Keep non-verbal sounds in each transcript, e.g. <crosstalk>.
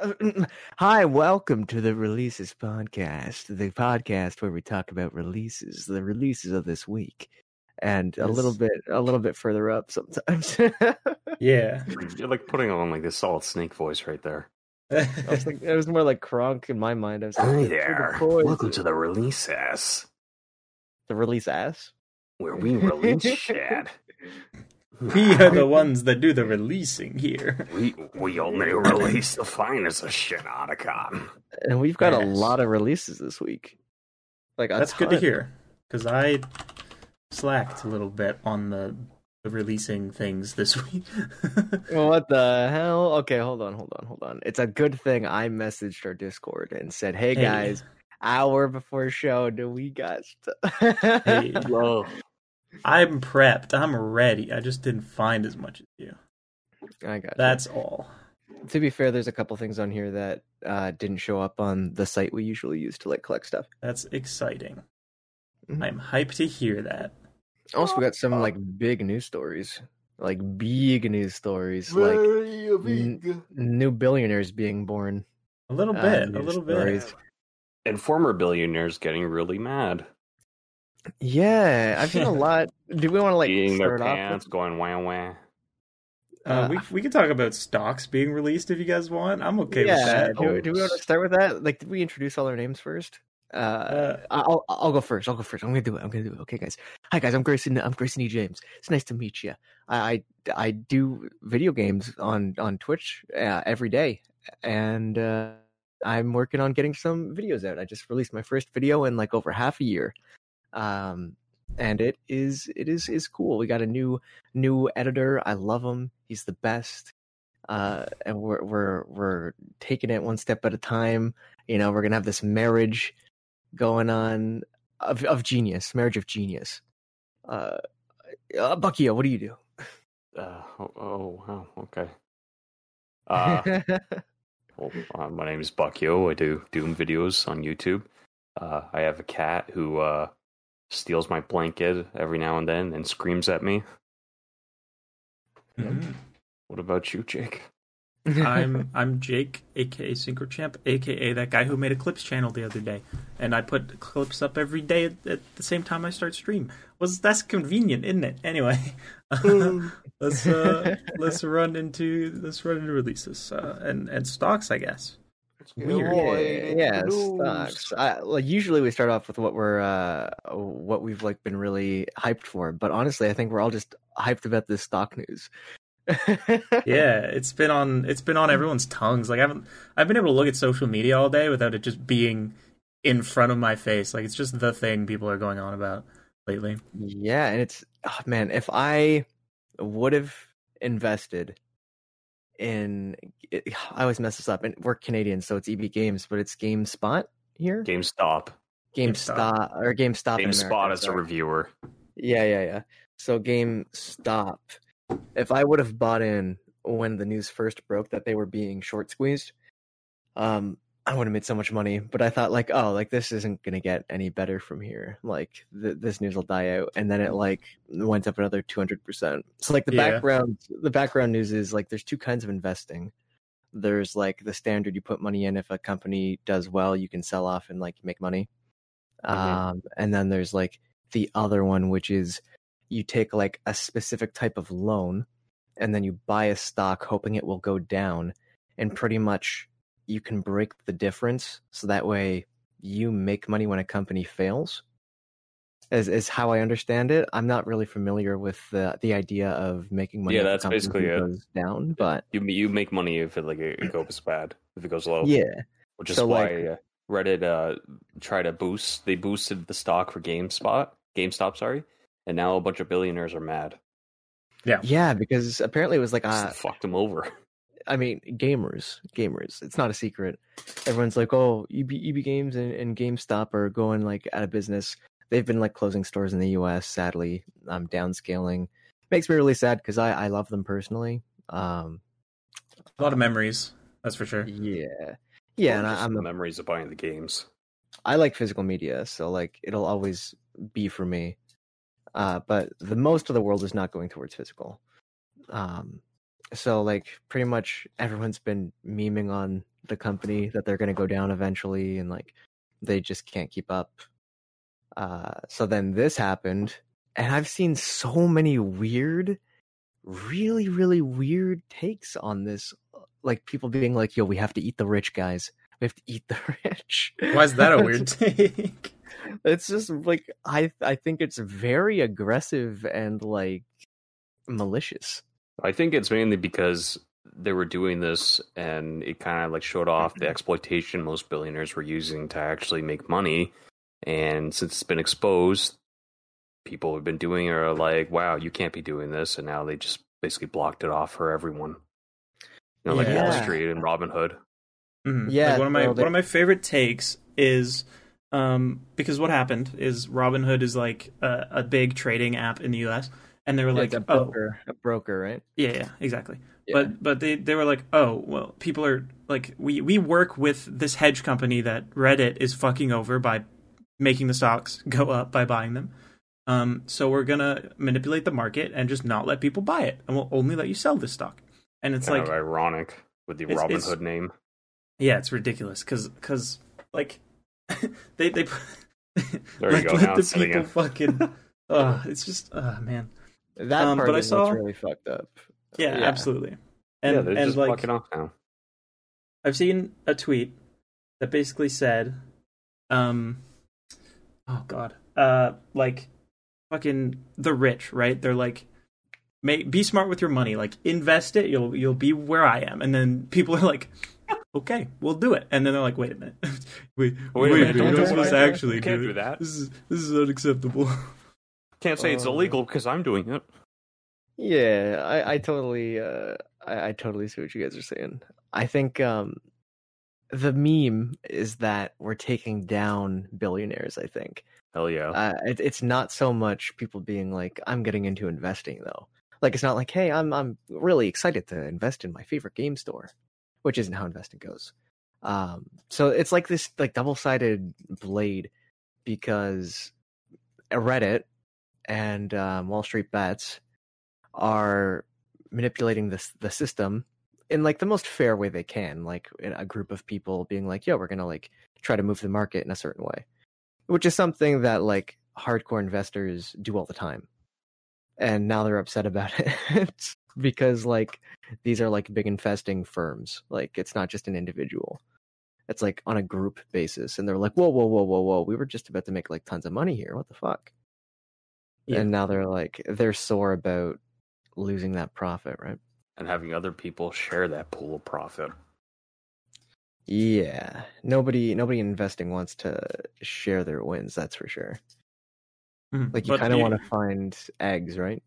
<laughs> Hi, welcome to the Releasists Podcast, the podcast where we talk about releases, the releases of this week, and a little bit, a little bit further up sometimes. <laughs> Yeah. You're like putting on like this solid snake voice right there. I was like, it was more like Kronk in my mind. I was like, Hi "For the there. Welcome to the releases the release ass. where <laughs> we release shit. We are the ones that do the releasing here. We we only release the finest of shit, Otacon. And we've got a lot of releases this week. Like a That's good to hear. Because I slacked a little bit on the, the releasing things this <laughs> week. What the hell? Okay, hold on, hold on, hold on. It's a good thing I messaged our Discord and said, "Hey, Hey. guys, hour before show, do we got stuff?" <laughs> Hey, Whoa. I'm prepped. I'm ready. I just didn't find as much as you. I got. you. That's all. to be fair. There's a couple things on here that uh, didn't show up on the site we usually use to like collect stuff. That's exciting. Mhm. I'm hyped to hear that. Also, we got some like big news stories, like big news stories, like n- new billionaires being born. A little Uh, bit. a news little bit. And former billionaires getting really mad. Yeah, I've seen a <laughs> lot. Do we want to like Eating their start off? pants, With, going wah wah. Uh, uh, we we can talk about stocks being released if you guys want. I'm okay with yeah, that. do, do we want to start with that? Like, did we introduce all our names first? Uh, Uh, I'll I'll go first. I'll go first. I'm gonna do it. I'm gonna do it. Okay, guys. Hi, guys. I'm Grayson. I'm Grayson E. James. It's nice to meet you. I I, I do video games on on Twitch uh, every day, and uh, I'm working on getting some videos out. I just released my first video in like over half a year, um, and it is it is is cool. We got a new new editor. I love him. He's the best. Uh, and we're we're we're taking it one step at a time. You know, we're gonna have this marriage going on of of genius, marriage of genius. Uh, uh Buckio, what do you do? Uh, oh, oh, wow, okay. Uh, <laughs> well, uh, my name is Buckio. I do Doom videos on YouTube. Uh, I have a cat who uh, steals my blanket every now and then and screams at me. Mhm. What about you, Jake? I'm <laughs> I'm Jake, aka SyncroChamp, aka that guy who made a clips channel the other day, and I put clips up every day at, at the same time I start stream. Was that's convenient, isn't it? Anyway, <laughs> let's uh, <laughs> let's run into let's run into releases uh, and and stocks, I guess. Weird. yeah, yeah, stocks. I, like usually we start off with what we're uh what we've like been really hyped for, but honestly, I think we're all just hyped about this stock news. Yeah, <laughs> it's been on it's been on everyone's tongues. Like I haven't I've been able to look at social media all day without it just being in front of my face. Like it's just the thing people are going on about lately. Yeah, and it's oh, man, if I would have invested in <sighs> I always mess this up and we're Canadian, so it's EB Games, but it's GameSpot here. GameStop. GameStop or GameStop. in America, GameSpot as a reviewer. Yeah, yeah, yeah. So GameStop. If I would have bought in when the news first broke that they were being short squeezed, um, I would have made so much money. But I thought like, oh, like this isn't gonna get any better from here. Like th- this news will die out, and then it like went up another two hundred percent. So like the Yeah. background, the background news is like there's two kinds of investing. There's like the standard you put money in. If a company does well, you can sell off and like make money. Mhm. Um, and then there's like the other one, which is you take like a specific type of loan and then you buy a stock hoping it will go down and pretty much you can break the difference so that way you make money when a company fails is, is how i understand it i'm not really familiar with the the idea of making money Yeah, if a that's company basically it. goes down but You you make money if it like it goes bad, if it goes low. yeah which is so, why like- uh, Reddit uh tried to boost. They boosted the stock for GameSpot, GameStop, sorry, and now a bunch of billionaires are mad. yeah yeah, because apparently it was like Just uh, fucked them over. <laughs> I mean, gamers, gamers. It's not a secret. Everyone's like, "Oh, EB, EB Games and, and GameStop are going like out of business." They've been like closing stores in the U.S. Sadly, I'm um, downscaling makes me really sad because I I love them personally. Um, A lot of memories, that's for sure. yeah, yeah, and Or I, I'm the memories of buying the games. I like physical media, so like it'll always be for me. Uh, but the most of the world is not going towards physical. Um, so like pretty much everyone's been memeing on the company that they're going to go down eventually, and like they just can't keep up. Uh, so then this happened, and I've seen so many weird, really, really weird takes on this. Like people being like, "Yo, we have to eat the rich, guys. We have to eat the <laughs> rich." Why is that a weird <laughs> take? it's just like I I think it's very aggressive and like malicious. I think it's mainly because they were doing this and it kind of like showed off the exploitation most billionaires were using to actually make money. And since it's been exposed, people have been doing it are like, wow, you can't be doing this. And now they just basically blocked it off for everyone. You know, like Wall Street and Robinhood. Mhm. Yeah, like one of my one of my favorite takes is um because what happened is Robinhood is like a, a big trading app in the U.S. and they were like, a oh broker, a broker, right? yeah, yeah, exactly. Yeah. But but they they were like, oh well, people are like we we work with this hedge company that Reddit is fucking over by making the stocks <laughs> go up by buying them. Um, so we're gonna manipulate the market and just not let people buy it, and we'll only let you sell this stock. And it's Kind like of ironic with the It's- Robin it's- Hood name. Yeah, it's ridiculous because because like <laughs> they they There you <laughs> like, go, let now the people in. fucking. Oh, it's just oh man. That Um, part but I is saw- really fucked up. Yeah, Yeah. absolutely. And yeah, they're and just like fucking off now. I've seen a tweet that basically said, um, oh god, uh, like fucking the rich, right? They're like, make be smart with your money, like invest it. You'll you'll be where I am, and then people are like. Okay, we'll do it, and then they're like, "Wait a minute, <laughs> wait, wait, Wait a minute, you're don't do supposed what to actually can't do, do that. This is this is unacceptable." <laughs> Can't say it's Uh, illegal because I'm doing it. Yeah, I, I totally, uh, I, I totally see what you guys are saying. I think um, the meme is that we're taking down billionaires. I think Hell yeah. uh, it, it's not so much people being like, "I'm getting into investing," though. Like it's not like, "Hey, I'm I'm really excited to invest in my favorite game store," which isn't how investing goes. Um, so it's like this like double sided blade because Reddit and um, Wall Street Bets are manipulating this the system in like the most fair way they can like a group of people being like yo we're gonna like try to move the market in a certain way which is something that like hardcore investors do all the time. And now they're upset about <laughs> it because like these are like big investing firms. Like it's not just an individual. It's like on a group basis. And they're like whoa whoa whoa whoa whoa. We were just about to make like tons of money here. What the fuck Yeah. and now they're like they're sore about losing that profit right and having other people share that pool of profit. yeah nobody nobody investing wants to share their wins that's for sure Mhm. like you kind of want to find eggs right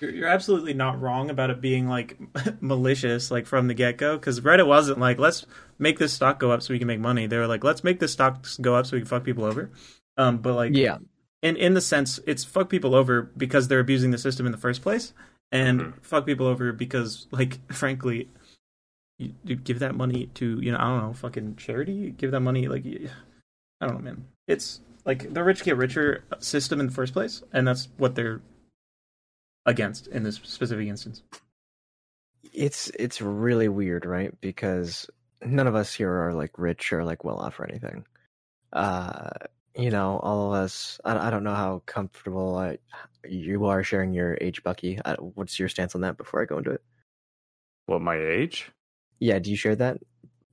You're, you're absolutely not wrong about it being like <laughs> malicious, like from the get go. Because Reddit wasn't like, let's make this stock go up so we can make money. They were like, let's make this stock go up so we can fuck people over. Um, but like, yeah in in the sense, it's fuck people over because they're abusing the system in the first place, and Mhm. fuck people over because, like, <laughs> frankly, you, you give that money to you know I don't know fucking charity. Give that money like I don't know, man. It's like the rich get richer system in the first place, and that's what they're against in this specific instance. it's it's really weird right because none of us here are like rich or like well off or anything uh you know all of us i, I don't know how comfortable I, you are sharing your age bucky I, what's your stance on that before i go into it What my age? yeah do you share that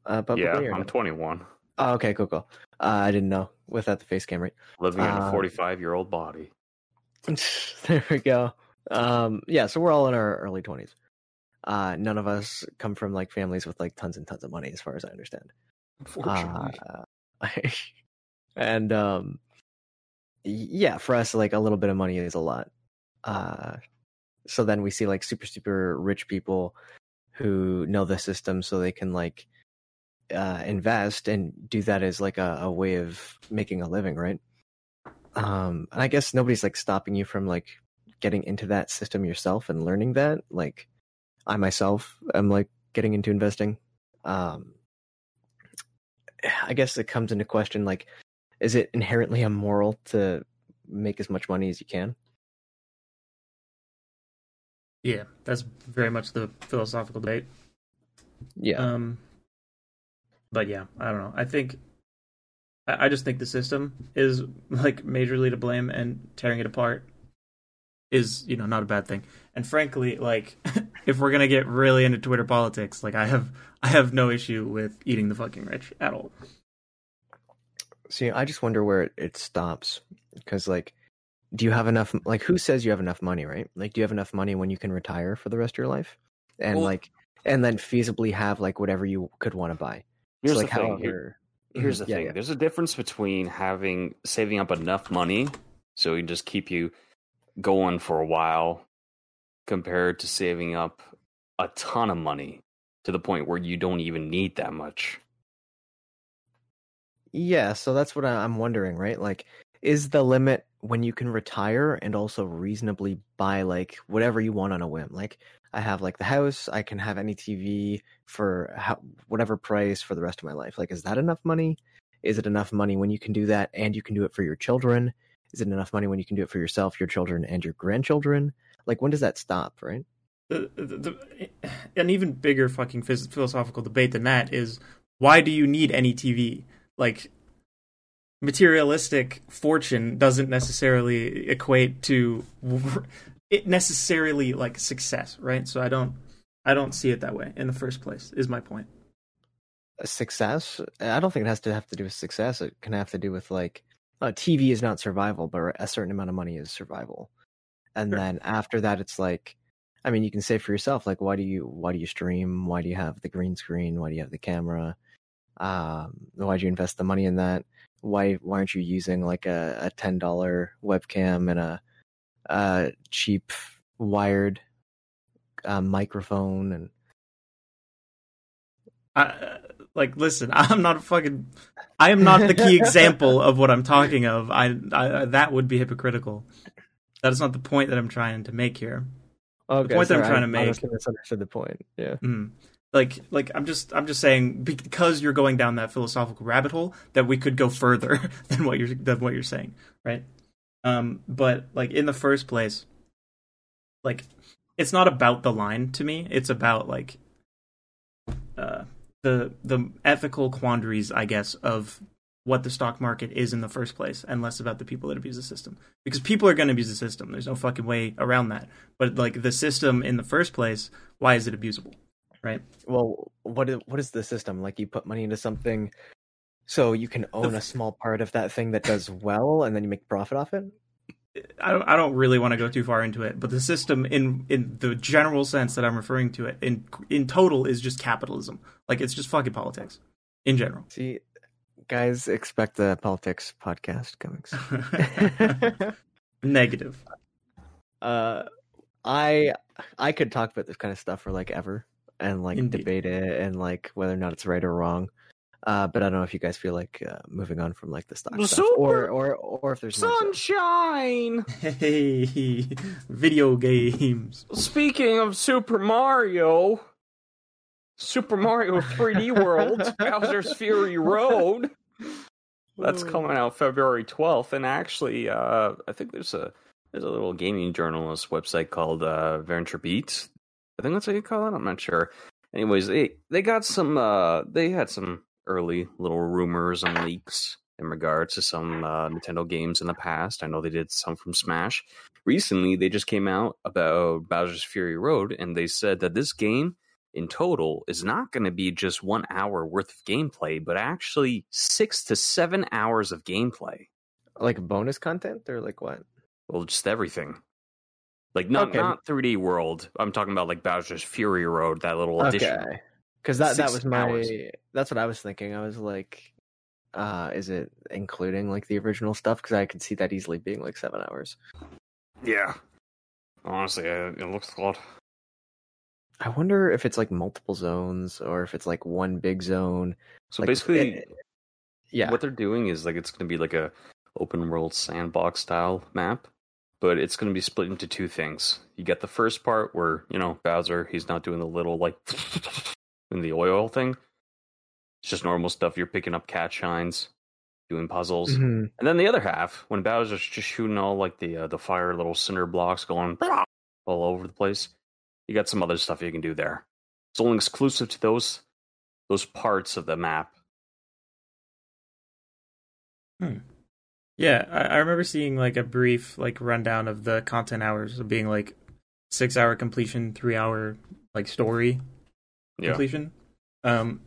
uh publicly yeah, I'm no? 21, oh okay cool cool uh, i didn't know without the face cam right living in a Uh, 45 year old body. <laughs> there we go. Um, yeah, so we're all in our early twenties. Uh, none of us come from like families with like tons and tons of money, as far as I understand. Unfortunately, Uh, <laughs> and um, yeah, for us, like a little bit of money is a lot. Uh, so then we see like super super rich people who know the system, so they can like uh, invest and do that as like a, a way of making a living, right? Um, and I guess nobody's like stopping you from like getting into that system yourself and learning that. Like I myself am like getting into investing. Um, I guess it comes into question like, is it inherently immoral to make as much money as you can? Yeah, that's very much the philosophical debate. Yeah. Um, but yeah, I don't know. I think I, just think the system is like majorly to blame, and tearing it apart is you know not a bad thing. And frankly, like <laughs> if we're gonna get really into Twitter politics, like I have I have no issue with eating the fucking rich at all. See, I just wonder where it, it stops because, like, do you have enough? Like, who says you have enough money, right? Like, do you have enough money when you can retire for the rest of your life, and Well- like, and then feasibly have like whatever you could want to buy? Here's so, the thing. Here- here's the Mhm, yeah, thing. yeah. There's a difference between having saving up enough money so it can just keep you going for a while compared to saving up a ton of money to the point where you don't even need that much. Yeah, so that's what I'm wondering, right? Like, is the limit when you can retire and also reasonably buy like whatever you want on a whim? Like, I have like the house, I can have any TV for how, whatever price for the rest of my life. Like, is that enough money? Is it enough money when you can do that and you can do it for your children? Is it enough money when you can do it for yourself, your children, and your grandchildren? Like, when does that stop, right? the, the, the, an even bigger fucking philosophical debate than that is why do you need any TV? Like materialistic fortune doesn't necessarily equate to <laughs> it necessarily like success, right? So I don't I don't see it that way in the first place. Is my point. A success? I don't think it has to have to do with success. It can have to do with like uh, TV is not survival, but a certain amount of money is survival. And Sure. then after that, it's like, I mean, you can say for yourself, like, why do you why do you stream? Why do you have the green screen? Why do you have the camera? Um, why do you invest the money in that? Why why aren't you using like a, a ten dollar webcam and a, a cheap wired uh, microphone and I, like, listen, <laughs> I'm not a fucking. I am not the key example of what I'm talking of. I, I that would be hypocritical. That is not the point that I'm trying to make here. okay, the point that I'm sorry, trying to I make- honestly misunderstood the point. Yeah. Mm. Like, like I'm just, I'm just saying because you're going down that philosophical rabbit hole that we could go further <laughs> than what you're than what you're saying, right? Um, but like in the first place, like it's not about the line to me. It's about like uh, the the ethical quandaries, I guess, of what the stock market is in the first place, and less about the people that abuse the system. Because people are going to abuse the system. There's no fucking way around that. But like the system in the first place, why is it abusable? Right? well what is, what is the system like you put money into something so you can own a small part of that thing that does well and then you make profit off it I don't, I don't really want to go too far into it, but the system in in the general sense that I'm referring to it in in total is just capitalism. Like it's just fucking politics in general. see guys expect the politics podcast coming <laughs> soon Negative. uh i i could talk about this kind of stuff for like ever and like Indeed. debate it and like whether or not it's right or wrong uh but i don't know if you guys feel like uh, moving on from like the stock The stuff or or or if there's. Sunshine! Hey, <laughs> <laughs> video games. Speaking of Super Mario, Super Mario 3D World, Bowser's Fury Road. That's coming out February 12th, and actually, uh, I think there's a there's a little gaming journalist website called uh, Venture Beats. I think that's how you call it. I'm not sure. Anyways, they they got some uh, they had some early little rumors and leaks in regards to some uh, Nintendo games in the past. I know they did some from Smash. Recently, they just came out about Bowser's Fury Road, and they said that this game in total is not going to be just one hour worth of gameplay, but actually six to seven hours of gameplay. like bonus content or like what Well, just everything. Like not Okay. not 3D World. I'm talking about like Bowser's Fury Road, that little addition. Okay. Because that that was my hours. that's what I was thinking. I was like, uh, is it including like the original stuff? Because I could see that easily being like seven hours. Yeah. Honestly, uh, it looks a lot. I wonder if it's like multiple zones or if it's like one big zone. So Like, basically, eh, yeah. what they're doing is like it's going to be like a open world sandbox style map, but it's going to be split into two things. You get the first part where you know Bowser, he's not doing the little like <laughs> in the oil thing. It's just normal stuff. You're picking up cat shines, doing puzzles, Mhm. and then the other half when Bowser's just shooting all like the uh, the fire little cinder blocks going <laughs> all over the place. You got some other stuff you can do there. It's only exclusive to those those parts of the map Hmm. Yeah, I, I remember seeing like a brief like rundown of the content hours of being like six hour completion, three hour like story Yeah. completion. Um,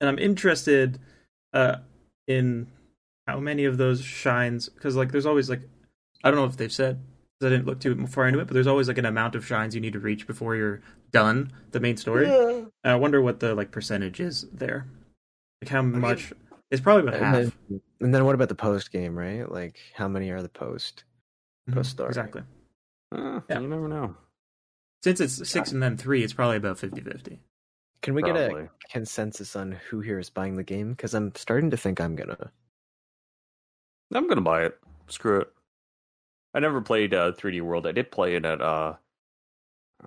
and I'm interested uh in how many of those shines because like there's always like I don't know if they've said 'cause I didn't look too far into it, but there's always like an amount of shines you need to reach before you're done the main story. And I wonder what the like percentage is there. Like how much? It's probably about And half. then, and then what about the post game, right? Like how many are the post? Mhm, post story. Exactly. Uh, Yeah. You never know. Since it's six and then three, it's probably about 50-50. Can we Probably. get a consensus on who here is buying the game? Because I'm starting to think I'm gonna. I'm gonna buy it. Screw it. I never played uh, 3D World. I did play it at uh,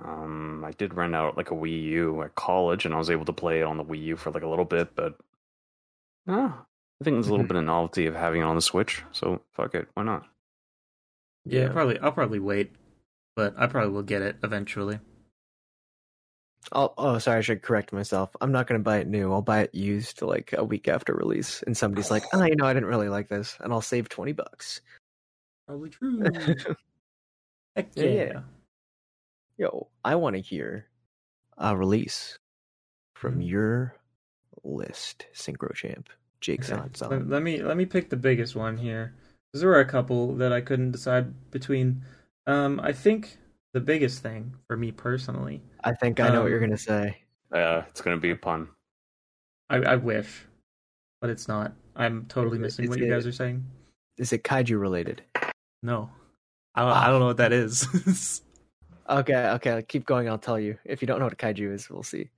um, I did rent out like a Wii U at college, and I was able to play it on the Wii U for like a little bit. But uh, I think there's a little Mhm. bit of novelty of having it on the Switch. So fuck it, why not? Yeah, Yeah. probably. I'll probably wait, but I probably will get it eventually. I'll, oh, sorry, I should correct myself. I'm not gonna buy it new. I'll buy it used like a week after release, and somebody's like, "Oh, <sighs> you know, I didn't really like this," and I'll save twenty bucks. Probably true. <laughs> Heck Yeah, yeah. yeah. Yo, I want to hear a release from Mhm. your list, SyncroChamp. Jake's Okay, on. Let, let me let me pick the biggest one here. There were a couple that I couldn't decide between. Um, I think the biggest thing for me personally, I think I know what you're um, gonna say. Uh, it's gonna be a pun. I, I wish, but it's not. I'm totally Is missing is what you guys are saying. Is it kaiju related? No, I don't, I don't know what that is. <laughs> Okay, okay, keep going. I'll tell you. If you don't know what kaiju is, we'll see.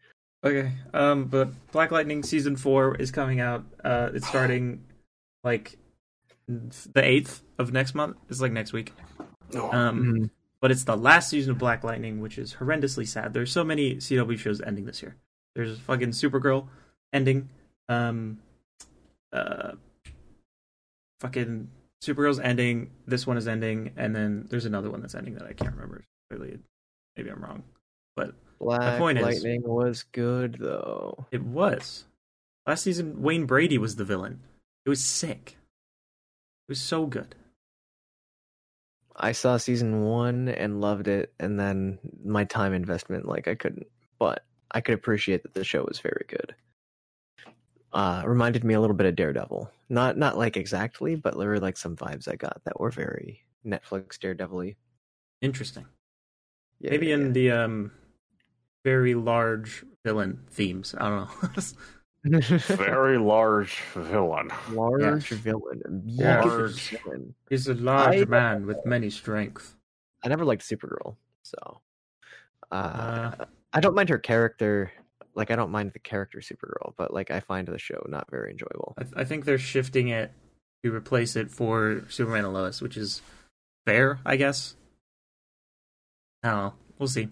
Okay, um, but Black Lightning season four is coming out. Uh, it's starting <gasps> like the eighth of next month. It's like next week. Um, Mhm. but it's the last season of Black Lightning, which is horrendously sad. There's so many CW shows ending this year. There's fucking Supergirl ending. Um, uh, fucking Supergirl's ending. This one is ending, and then there's another one that's ending that I can't remember. Clearly, maybe I'm wrong. Black point is- Lightning was good though. It was last season. Wayne Brady was the villain. It was sick. It was so good. I saw season one and loved it, and then my time investment, like I couldn't, but I could appreciate that the show was very good. Uh, reminded me a little bit of Daredevil, not not like exactly, but there were like some vibes I got that were very Netflix Daredevil-y. Interesting. Yeah, Maybe yeah, in the um very large villain themes. I don't know. <laughs> Very large villain. large Yeah. villain, Yeah. large villain. He's a large I- man with many strength. I never liked Supergirl, so uh, Uh, I don't mind her character. Like I don't mind the character Supergirl, but like I find the show not very enjoyable. I, I think they're shifting it to replace it for Superman and Lois, which is fair, I guess. I don't know. We'll see.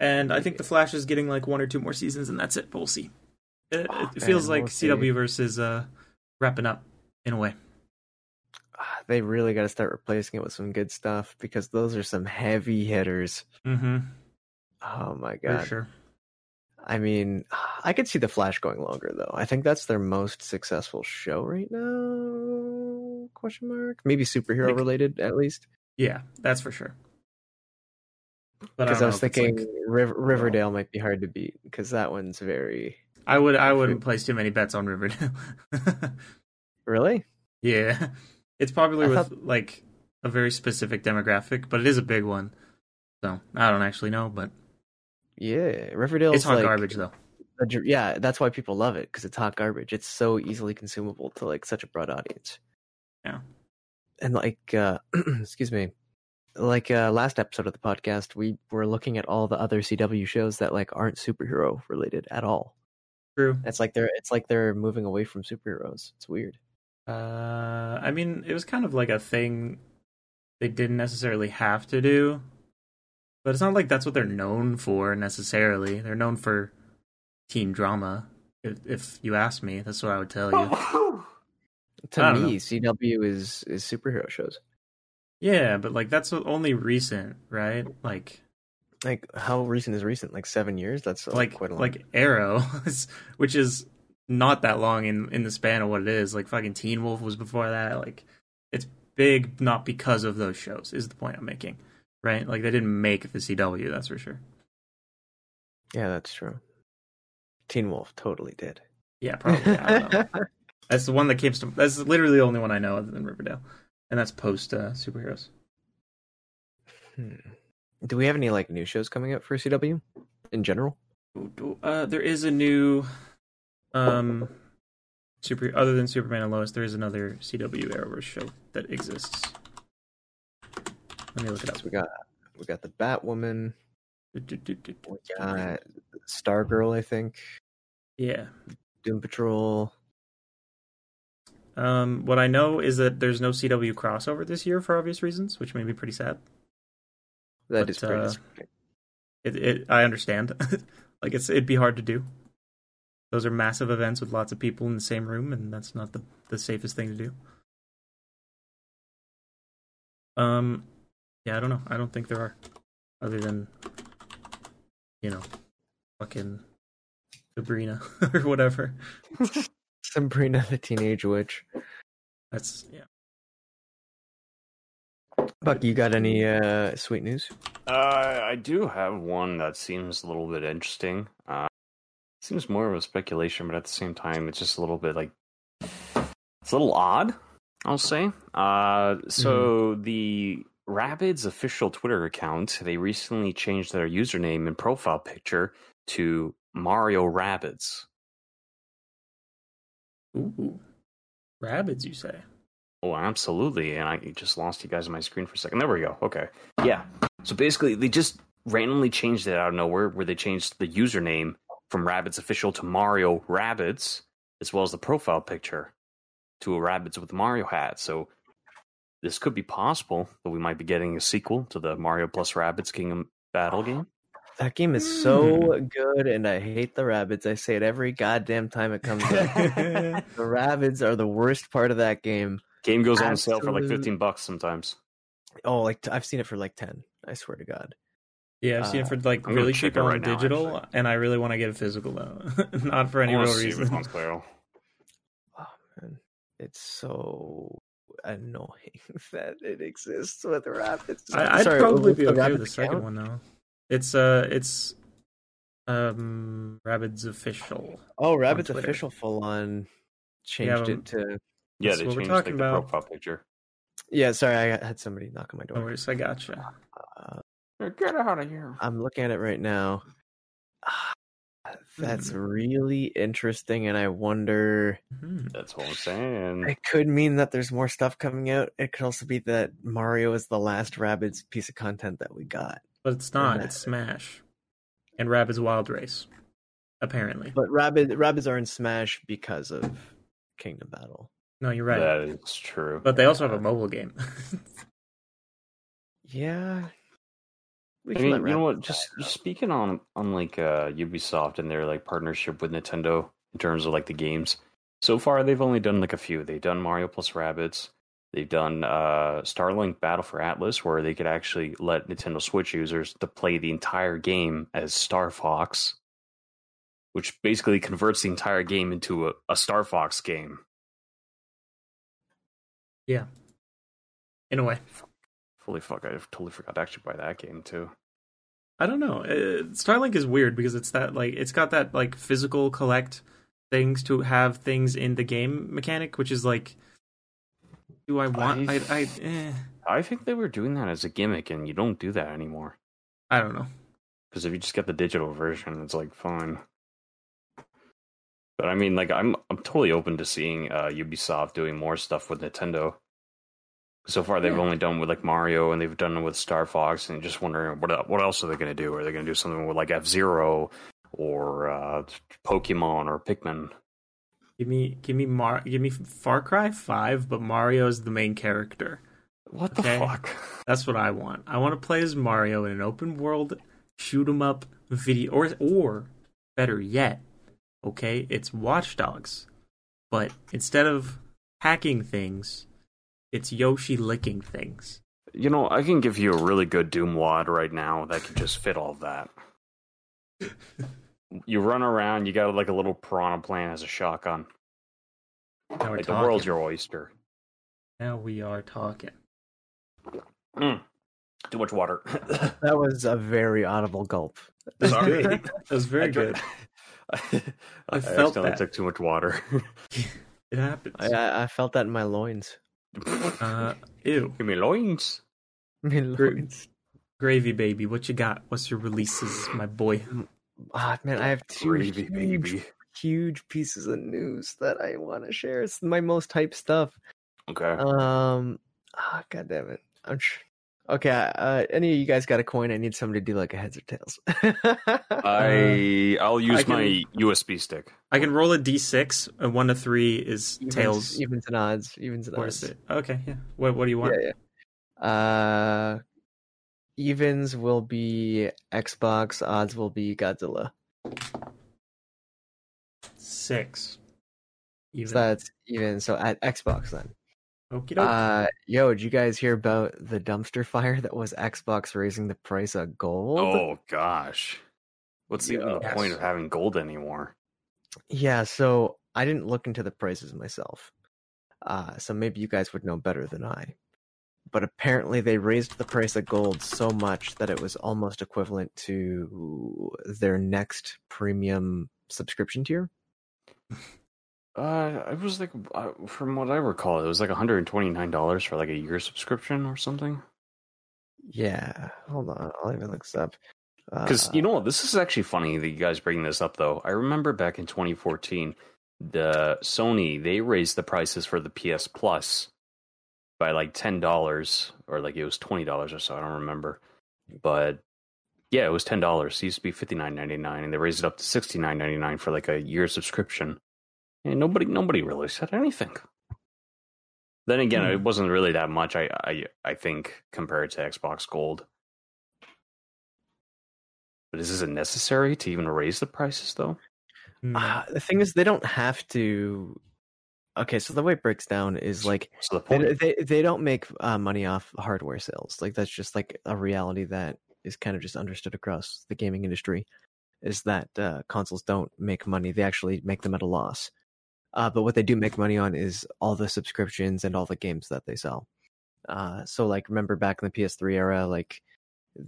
And I think the Flash is getting like one or two more seasons, and that's it. But we'll see. It, Oh, it feels man, like we'll. CW versus uh, wrapping up in a way. Ah, They really got to start replacing it with some good stuff because those are some heavy hitters. Mm-hmm. Oh my For god! sure. I mean, <sighs> I could see the Flash going longer though. I think that's their most successful show right now. Question mark? Maybe superhero Like- related at least. Yeah, that's for sure. Because don't I, was know if it's, thinking like- Riv- Riverdale might be hard to beat because that one's very I would I wouldn't place too many bets on Riverdale. <laughs> really. yeah, it's popular I with thought- like a very specific demographic, but it is a big one. So I don't actually know, but Yeah, Riverdale. it's hot garbage though. a yeah, that's why people love it because it's hot garbage. It's so easily consumable to like such a broad audience. Yeah. And like uh <clears throat> excuse me. Like uh last episode of the podcast, we were looking at all the other CW shows that like aren't superhero related at all. True. It's like they're it's like they're moving away from superheroes. It's weird. Uh, I mean, it was kind of like a thing they didn't necessarily have to do, but it's not like that's what they're known for necessarily. They're known for teen drama. If, if you ask me, that's what I would tell you. <laughs> To I don't me, CW is is superhero shows. Yeah, but like that's only recent, right? Like Like how recent is recent? Like seven years? That's uh, like quite a long. like Arrow, <laughs> which is not that long in in the span of what it is. Like fucking Teen Wolf was before that. Like it's big not because of those shows. Is the point I'm making, right? Like they didn't make the CW. That's for sure. Yeah, that's true. Teen Wolf totally did. Yeah, probably. I don't know. <laughs> that's the one that keeps. That's literally the only one I know other than Riverdale, and that's post uh, superheroes. Hmm. Do we have any like new shows coming up for CW in general? Uh, there is a new, um, super other than Superman and Lois. There is another CW Arrowverse show that exists. Let me look it up. So we got we got the Batwoman, Do, do, do, do, we got Stargirl, I think, Yeah. Doom Patrol. Um, what I know is that there's no CW crossover this year for obvious reasons, which may be pretty sad. That But, is pretty uh. It, it I understand. <laughs> like it's it'd be hard to do. Those are massive events with lots of people in the same room, and that's not the the safest thing to do. Um, yeah, I don't know. I don't think there are, other than, you know, fucking Sabrina <laughs> or whatever. <laughs> Sabrina <laughs> the Teenage Witch. That's yeah. Buck, you got any uh sweet news? Uh, I do have one that seems a little bit interesting. Uh, seems more of a speculation, but at the same time, it's just a little bit like it's a little odd. I'll say. Uh, so the Rabbids official Twitter account they recently changed their username and profile picture to Mario Rabbids. Ooh, rabbits, you say? Oh, absolutely. And I just lost you guys on my screen for a second. There we go. Okay. Yeah. So basically, they just randomly changed it out of nowhere, where they changed the username from Rabbids Official to Mario Rabbids, as well as the profile picture to a Rabbids with Mario hat. So this could be possible that we might be getting a sequel to the Mario plus Rabbids Kingdom Battle game. That game is mm. so good, and I hate the Rabbids. I say it every goddamn time it comes out. <laughs> the Rabbids are the worst part of that game. Game goes on sale for like 15 bucks sometimes. Oh, like I've seen it for like ten. I swear to God. Yeah, I've seen it uh, for like I'm really cheap on right digital, actually. and I really want to get a physical though, <laughs> not for any real reason. what's on sale. Oh man, it's so annoying <laughs> that it exists with Rabbids. I, I'd Sorry, probably what's be the okay with the second account? one though. It's uh, it's um, Rabbids official. Oh, Rabbids official full on changed Yeah, it to. Yeah, That's they changed talking like, the about. profile picture. Yeah, sorry, I had somebody knock on my No door. worries, I gotcha. Uh, Get out of here. I'm looking at it right now. <sighs> That's really interesting, and I wonder. Hmm. That's what I'm saying. It could mean that there's more stuff coming out. It could also be that Mario is the last Rabbids piece of content that we got. But it's not. It's Smash and Rabbids Wild Race. Apparently, But Rabbid Rabbids are in Smash because of Kingdom Battle. no, you're right. That is true. But they also have a mobile game. <laughs> Yeah. We I can mean, let you know what? Just, just speaking on on like uh, Ubisoft and their like partnership with Nintendo in terms of like the games. So far, they've only done like a few. They've done Mario plus Rabbids. They've done uh, Starlink Battle for Atlas, where they could actually let Nintendo Switch users to play the entire game as Star Fox, which basically converts the entire game into a, a Star Fox game. yeah, in a way. Holy fuck! I totally forgot to actually buy that game too. I don't know. Uh, Starlink is weird because it's that like it's got that like physical collect things to have things in the game mechanic, which is like, do I want? I I- I eh, I think they were doing that as a gimmick, and you don't do that anymore. I don't know. Because if you just get the digital version, it's like fine. But I mean, like I'm I'm totally open to seeing uh, Ubisoft doing more stuff with Nintendo. So far, they've Yeah. only done with like Mario, and they've done it with Star Fox, and just wondering what what else are they going to do? Are they going to do something with like F Zero or uh, Pokemon or Pikmin? Give me give me Mar give me Far Cry Five, but Mario is the main character. What the fuck? <laughs> That's what I want. I want to play as Mario in an open world shoot 'em up video, or or better yet, okay, it's Watch Dogs, but instead of hacking things, it's Yoshi licking things. You know, I can give you a really good Doom wad right now that can just fit all that. <laughs> you run around. You got like a little piranha plant as a shotgun. Now we're Like the world's your oyster. Now we are talking. Mm. Too much water. <laughs> That was a very audible gulp. That's Sorry. That was very I good. <laughs> I, I felt accidentally that. took too much water. <laughs> It happens. I, I I felt that in my loins. Uh, ew. Give me loins. My Gr- loins. Gravy baby, what you got? What's your releases, my boy? Ah, man, I have two Gravy, huge, baby. huge pieces of news that I want to share. It's my most hype stuff. Okay. Um, ah, god damn it. I'm tr- okay. Uh, any of you guys got a coin? I need somebody to do like a heads or tails. <laughs> I I'll use I can- my USB stick. I can roll a d6. And one to three is Evens- tails. evens and odds, evens and What odds. is it? Okay, yeah. What What do you want? Yeah, yeah. Uh, evens will be Xbox. Odds will be Godzilla. Six. Even. So that's even. So at Xbox then. Okie. Uh, yo, did you guys hear about the dumpster <laughs> fire that was Xbox raising the price of gold? Oh gosh. What's even the Yes. point of having gold anymore? Yeah, so I didn't look into the prices myself. Uh, so maybe you guys would know better than I. But apparently they raised the price of gold so much that it was almost equivalent to their next premium subscription tier. Uh, it was like, uh, from what I recall, it was like one hundred and twenty nine dollars for like a year subscription or something. Yeah, hold on, I'll even look this up. Because Uh, you know what, this is actually funny that you guys bring this up. Though I remember back in twenty fourteen, the Sony they raised the prices for the PS Plus by like ten dollars, or like it was twenty dollars or so. I don't remember, but yeah, it was ten dollars. It used to be fifty nine ninety nine, and they raised it up to sixty nine ninety nine for like a year subscription. And nobody, nobody really said anything. Then again, Hmm. it wasn't really that much. I, I, I think compared to Xbox Gold. But is it necessary to even raise the prices, though? Hmm. uh, the thing is, they don't have to. Okay, so the way it breaks down is like What's the they, point? they they don't make uh, money off hardware sales. Like that's just like a reality that is kind of just understood across the gaming industry. Is that uh, consoles don't make money; they actually make them at a loss. Uh, but what they do make money on is all the subscriptions and all the games that they sell. Uh, so, like, remember back in the PS3 era, like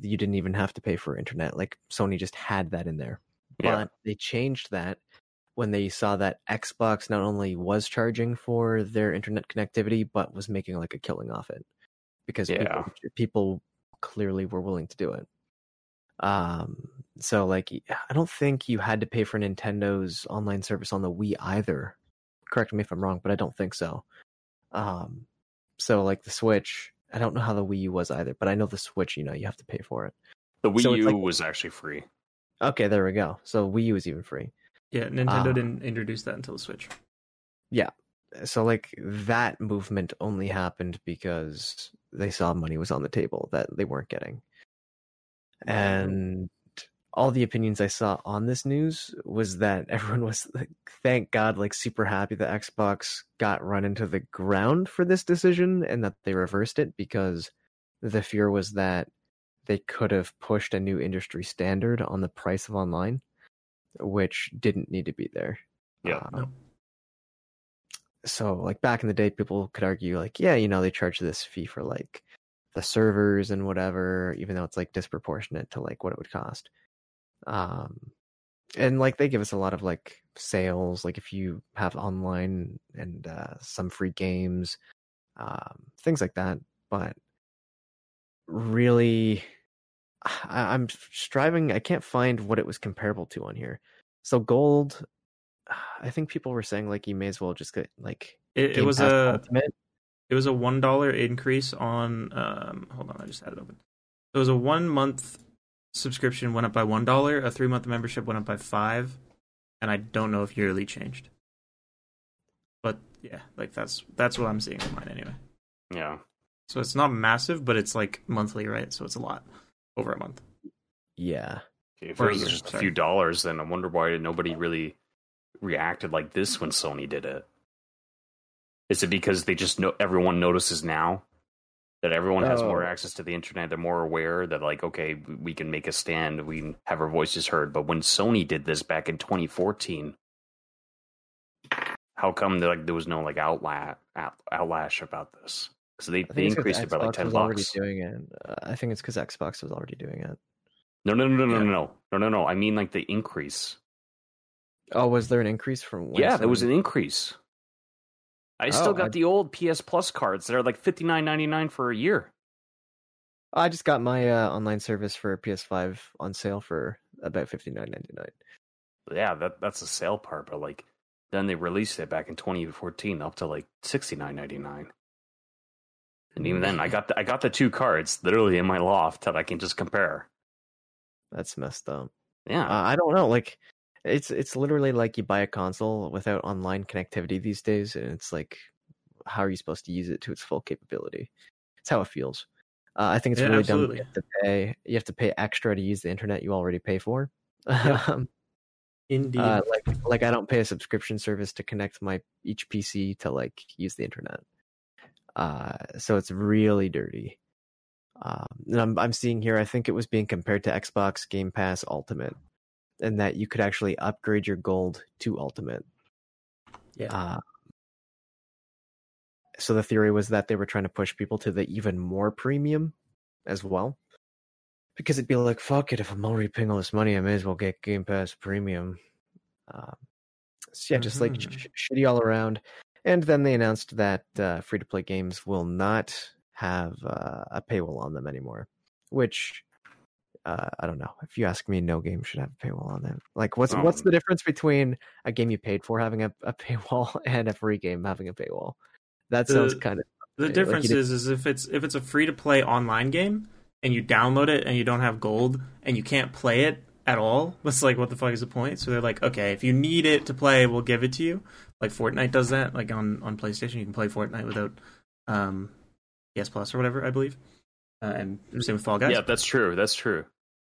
you didn't even have to pay for internet. Like Sony just had that in there. Yeah. But they changed that when they saw that Xbox not only was charging for their internet connectivity, but was making like a killing off it because Yeah. people, people clearly were willing to do it. Um, so like, I don't think you had to pay for Nintendo's online service on the Wii either. Correct me if I'm wrong, but I don't think so. Um, so like the Switch, I don't know how the Wii U was either, but I know the Switch, you know, you have to pay for it. The Wii so U like- was actually free. Okay, there we go. So Wii U is even free. Yeah, Nintendo uh, didn't introduce that until the Switch. Yeah. So like that movement only happened because they saw money was on the table that they weren't getting and all the opinions i saw on this news was that <laughs> everyone was like thank god like super happy that xbox got run into the ground for this decision and that they reversed it because the fear was that they could have pushed a new industry standard on the price of online which didn't need to be there Yeah. Um, No. so like back in the day people could argue like yeah you know they charge this fee for like the servers and whatever even though it's like disproportionate to like what it would cost um and like they give us a lot of like sales like if you have online and uh some free games um things like that but really I, i'm striving i can't find what it was comparable to on here so gold i think people were saying like you may as well just get like It, it was a Ultimate. it was a one dollar increase on. Um, hold on, I just had it open. It was a one month subscription went up by one dollar. A three month membership went up by five, and I don't know if yearly changed. But yeah, like that's that's what I'm seeing in mine anyway. Yeah. So it's not massive, but it's like monthly, right? So it's a lot over a month. yeah If Or it was a year, just a few dollars, then I wonder why nobody really reacted like this when Sony did it. Is it because they just know everyone notices now? that everyone has more Oh. access to the internet. They're more aware that like, okay, we can make a stand, we can have our voices heard. But when Sony did this back in 2014, how come there, like there was no like outla- out, outlash about this? Because they, they increased it by like ten bucks. doing it. Uh, I think it's because Xbox was already doing it. No, no, no, no, no, no, no, no, no, no. I mean like the increase. Oh, was there an increase from? when yeah, there was an increase. I Oh, still got I- the old PS Plus cards. that are like fifty nine ninety nine for a year. I just got my uh, online service for PS5 on sale for about fifty nine ninety nine. Yeah, that that's the sale part, but like then they released it back in 2014 up to like 69.99. And even then I got the, I got the two cards literally in my loft that I can just compare. That's messed up. Yeah. Uh, I don't know. Like, it's it's literally like you buy a console without online connectivity these days, and it's like, how are you supposed to use it to its full capability? It's how it feels. Uh, I think it's Yeah, really absolutely. dumb. You have to pay. You have to pay extra to use the internet you already pay for. Yeah. <laughs> Um, Indeed. uh, like like I don't pay a subscription service to connect my each PC to like use the internet. Uh, so it's really dirty. Um, and I'm I'm seeing here. I think it was being compared to Xbox Game Pass Ultimate, and that you could actually upgrade your gold to Ultimate. yeah. Uh, so the theory was that they were trying to push people to the even more premium as well. Because it'd be like, fuck it, if I'm already paying all this money, I may as well get Game Pass Premium. Um, so yeah, just like Mhm. sh- shitty all around. And then they announced that uh, free to play games will not have uh, a paywall on them anymore, which uh, I don't know. If you ask me, no game should have a paywall on them. Like, what's what's Um, the difference between a game you paid for having a, a <laughs> paywall and a free game having a paywall? That sounds The- kind of The like difference did- is, is if it's if it's a free to play online game and you download it and you don't have gold and you can't play it at all, it's like what the fuck is the point? So they're like, okay, if you need it to play, we'll give it to you. Like Fortnite does that. Like on on PlayStation, you can play Fortnite without um, PS Plus or whatever, I believe. Uh, and same with Fall Guys. yeah, that's true. That's true.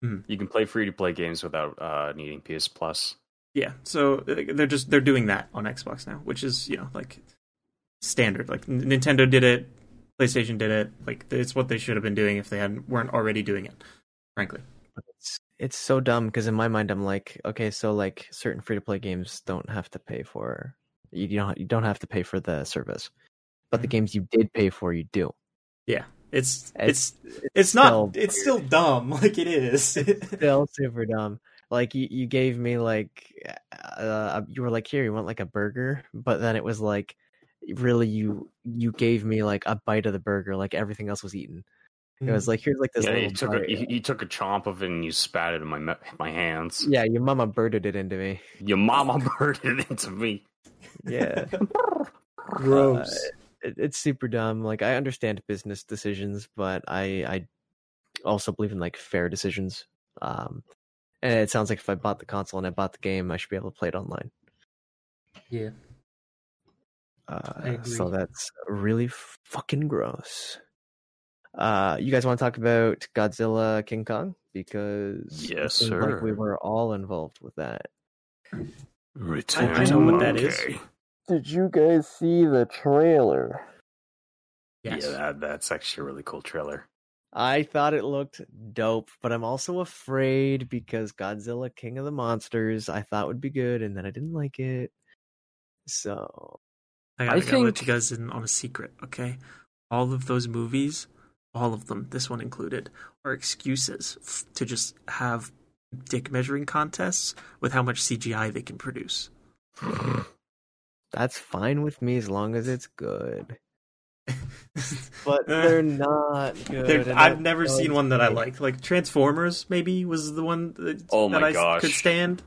Mhm. You can play free to play games without uh, needing PS Plus. Yeah, so they're just they're doing that on Xbox now, which is you know like standard. Like N- Nintendo did it, PlayStation did it. Like it's what they should have been doing if they hadn't weren't already doing it. Frankly, it's it's so dumb because in my mind I'm like, okay, so like certain free to play games don't have to pay for you don't you don't have to pay for the service, but the Mhm. games you did pay for you do. yeah, it's it's It's it's, not still it's still dumb. <laughs> Like it is. still super dumb. Like you, you gave me like uh, you were like here you want like a burger, but then it was like really you you gave me like a bite of the burger, like everything else was eaten. It was like here's like this Yeah, little you took a, you, you took a chomp of it and you spat it in my my hands. yeah, your mama birded it into me. Your mama <laughs> birded it into me. Yeah. <laughs> gross. it, it's super dumb. Like I understand business decisions, but I I also believe in like fair decisions. Um, and it sounds like if I bought the console and I bought the game, I should be able to play it online. yeah, Uh, so agree. that's really fucking gross. Uh, you guys want to talk about Godzilla King Kong because Yes, seems like we were all involved with that. Return I to know what that monkey. is. Did you guys see the trailer? yes. Yeah, that, that's actually a really cool trailer. I thought it looked dope, but I'm also afraid because Godzilla King of the Monsters I thought would be good and then I didn't like it. So I gotta, I gotta let think- you guys in on a secret, okay? All of those movies, all of them, this one included, are excuses f- to just have dick measuring contests with how much CGI they can produce. <laughs> that's fine with me as long as it's good. <laughs> But Uh, they're not good. They're- I've never seen bugs one that I me. like. Like Transformers, maybe was the one that, Oh that my I gosh. could stand.